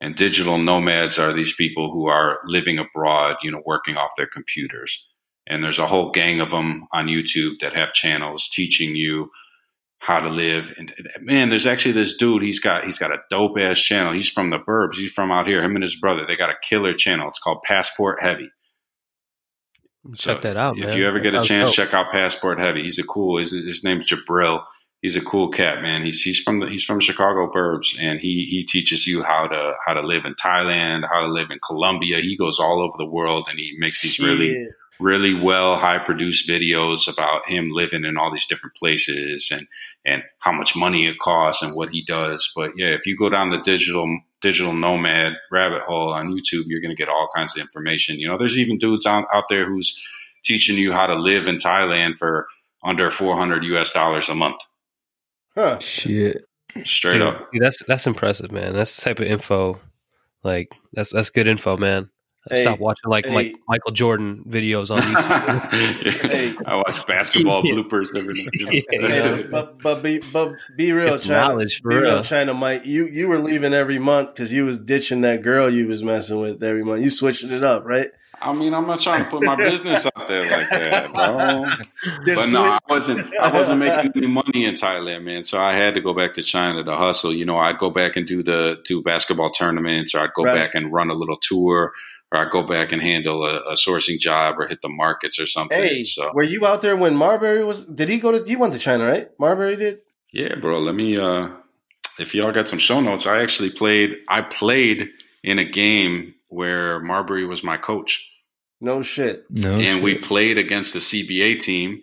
And digital nomads are these people who are living abroad, you know, working off their computers. And there's a whole gang of them on YouTube that have channels teaching you how to live. And man, there's actually this dude. He's got he's got a dope ass channel. He's from the burbs. He's from out here. Him and his brother. They got a killer channel. It's called Passport Heavy. Check that out, If man. you ever That get a chance, dope. check out Passport Heavy. He's a cool. His, his name's Jabril. He's a cool cat, man. He's he's from the he's from Chicago burbs, and he he teaches you how to how to live in Thailand, how to live in Colombia. He goes all over the world, and he makes these really Shit. Really well high produced videos about him living in all these different places and and how much money it costs and what he does but yeah if you go down the digital digital nomad rabbit hole on youtube you're going to get all kinds of information you know there's even dudes out, out there who's teaching you how to live in thailand for under 400 us dollars a month Huh. Shit. straight Dude, up see, that's that's impressive, man. That's the type of info. Like that's that's good info, man. Hey, Stop watching like hey. like Michael Jordan videos on YouTube. Hey. i watch basketball bloopers every night Yeah. Hey, but but be but be real, It's China. knowledge be real, real. China. Mike, you you were leaving every month because you was ditching that girl you was messing with every month. You switching it up, right? I mean, I'm not trying to put my business out there like that, bro. But no, I wasn't. I wasn't making any money in Thailand, man. So I had to go back to China to hustle. You know, I'd go back and do the do basketball tournaments, or I'd go Right. back and run a little tour, or I'd go back and handle a, a sourcing job, or hit the markets or something. Hey, so were you out there when Marbury was? Did he go to? You went to China, right? Marbury did. yeah, bro. Let me. uh If y'all got some show notes, I actually played. I played in a game where Marbury was my coach. No shit. No. and we played against the CBA team.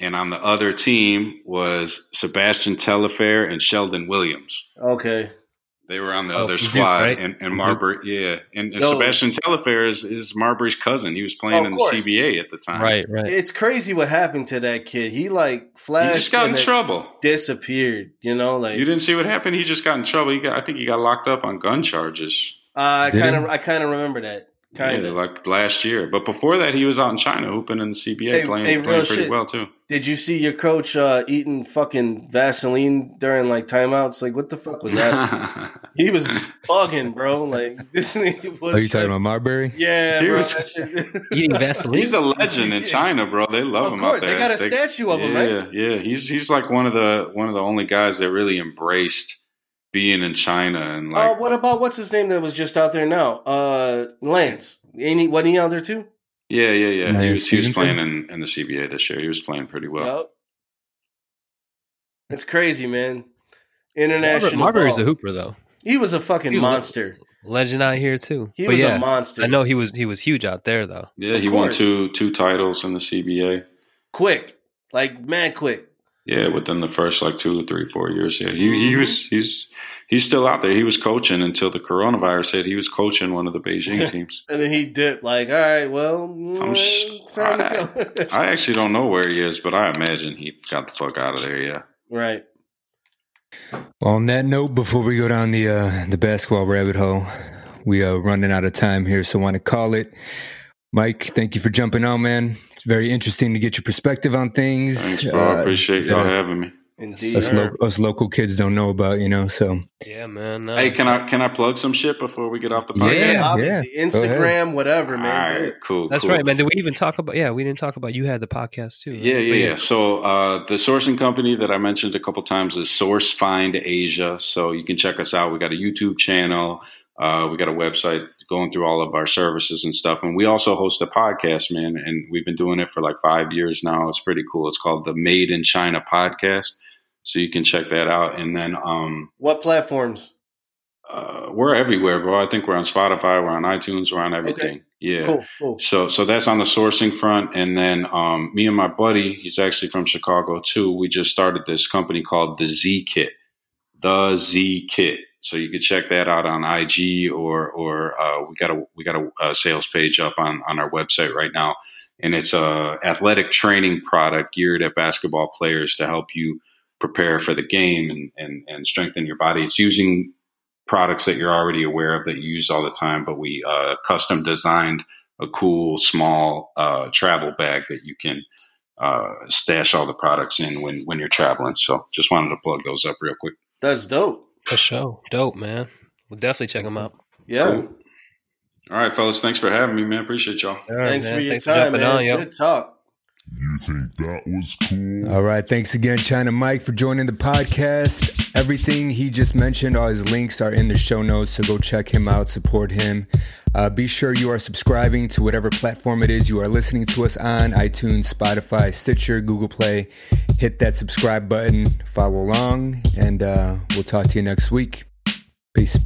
And on the other team was Sebastian Telefair and Sheldon Williams. Okay. They were on the Oh, other from Duke, squad, right? and, and From Marbury, yeah, and, and Yo. Sebastian Telefair is, is Marbury's cousin. He was Oh, playing of in the course. CBA at the time. right, right. It's crazy what happened to that kid. He like He flashed just got in and then trouble. disappeared. You know, like You didn't see what happened. He just got in trouble. He got, I think he got locked up on gun charges. uh, I kind of I kind of remember that. Kind Yeah, of. like last year. But before that, he was out in China hooping in the CBA, Hey, playing, hey, playing pretty shit. well too. Did you see your coach uh, eating fucking Vaseline during like timeouts? Like, what the fuck was that? he was bugging, bro. Like this nigga was. Are you talking about Marbury? Yeah, He bro. was- Eating Vaseline. He's a legend in China, bro. They love Of him course, out there. they got a statue of him, yeah. Yeah, He's he's like one of the one of the only guys that really embraced being in China and Uh, like what about what's his name that was just out there now? Uh, Lance. Ain't he? Wasn't he out there too? yeah, yeah, yeah. He Lance was he was playing in, in the CBA this year. He was playing pretty well. Yup. It's crazy, man. International. Marbury's ball. a hooper though. He was a fucking was- monster. legend out here too. He but was yeah, a monster. I know he was he was huge out there though. Yeah, Of he won two two titles in the CBA. quick, like mad quick. Yeah, within the first like two or three, four years. Yeah, he he Mhm. was he's he's still out there. He was coaching until the coronavirus hit. He was coaching one of the Beijing teams. And then he dipped. Like, all right, well, I'm sh- mm, time to go. I actually don't know where he is, but I imagine he got the fuck out of there. Yeah. right. Well, on that note, before we go down the uh, the basketball rabbit hole, we are running out of time here, so I want to call it. Mike, thank you for jumping on, man. It's very interesting to get your perspective on things. Thanks, bro. I uh, appreciate y'all yeah. having me. Indeed. us, lo- us local kids don't know about, you know. So Yeah, man. no. Hey, can I can I plug some shit before we get off the podcast? yeah, Yeah, obviously. yeah. Instagram, whatever, man. right, cool. That's cool. right, man. Did we even talk about? Yeah, we didn't talk about. You had the podcast too. right? Yeah, yeah, yeah. So uh, the sourcing company that I mentioned a couple times is Source Find Asia. So you can check us out. We got a YouTube channel. Uh, we got a website going through all of our services and stuff. And we also host a podcast, man. And we've been doing it for like five years now. It's pretty cool. It's called the Made in China Podcast. So you can check that out. And then um, What platforms? uh, we're everywhere, bro. I think we're on Spotify. We're on iTunes. We're on everything. Yeah. Cool, cool. So so that's on the sourcing front, and then um, me and my buddy, he's actually from Chicago too. We just started this company called the Z Kit, the Z Kit. So you can check that out on IG or or uh, we got a we got a, a sales page up on on our website right now, and it's a athletic training product geared at basketball players to help you prepare for the game and and, and strengthen your body. It's using products that you're already aware of that you use all the time, but we uh, custom designed a cool small uh, travel bag that you can uh, stash all the products in when when you're traveling. So just wanted to plug those up real quick. That's dope. For sure. Dope, man. We'll definitely check them out. Yeah. Cool. All right, fellas. Thanks for having me, man. Appreciate y'all. All right, Thanks man. for your Thanks time, jumping man. on, yo. Good talk. You think that was cool? All right. Thanks again, China Mike, for joining the podcast. Everything he just mentioned, all his links are in the show notes. So go check him out, support him. Uh, be sure you are subscribing to whatever platform it is you are listening to us on iTunes, Spotify, Stitcher, Google Play. Hit that subscribe button, follow along, and uh, we'll talk to you next week. Peace.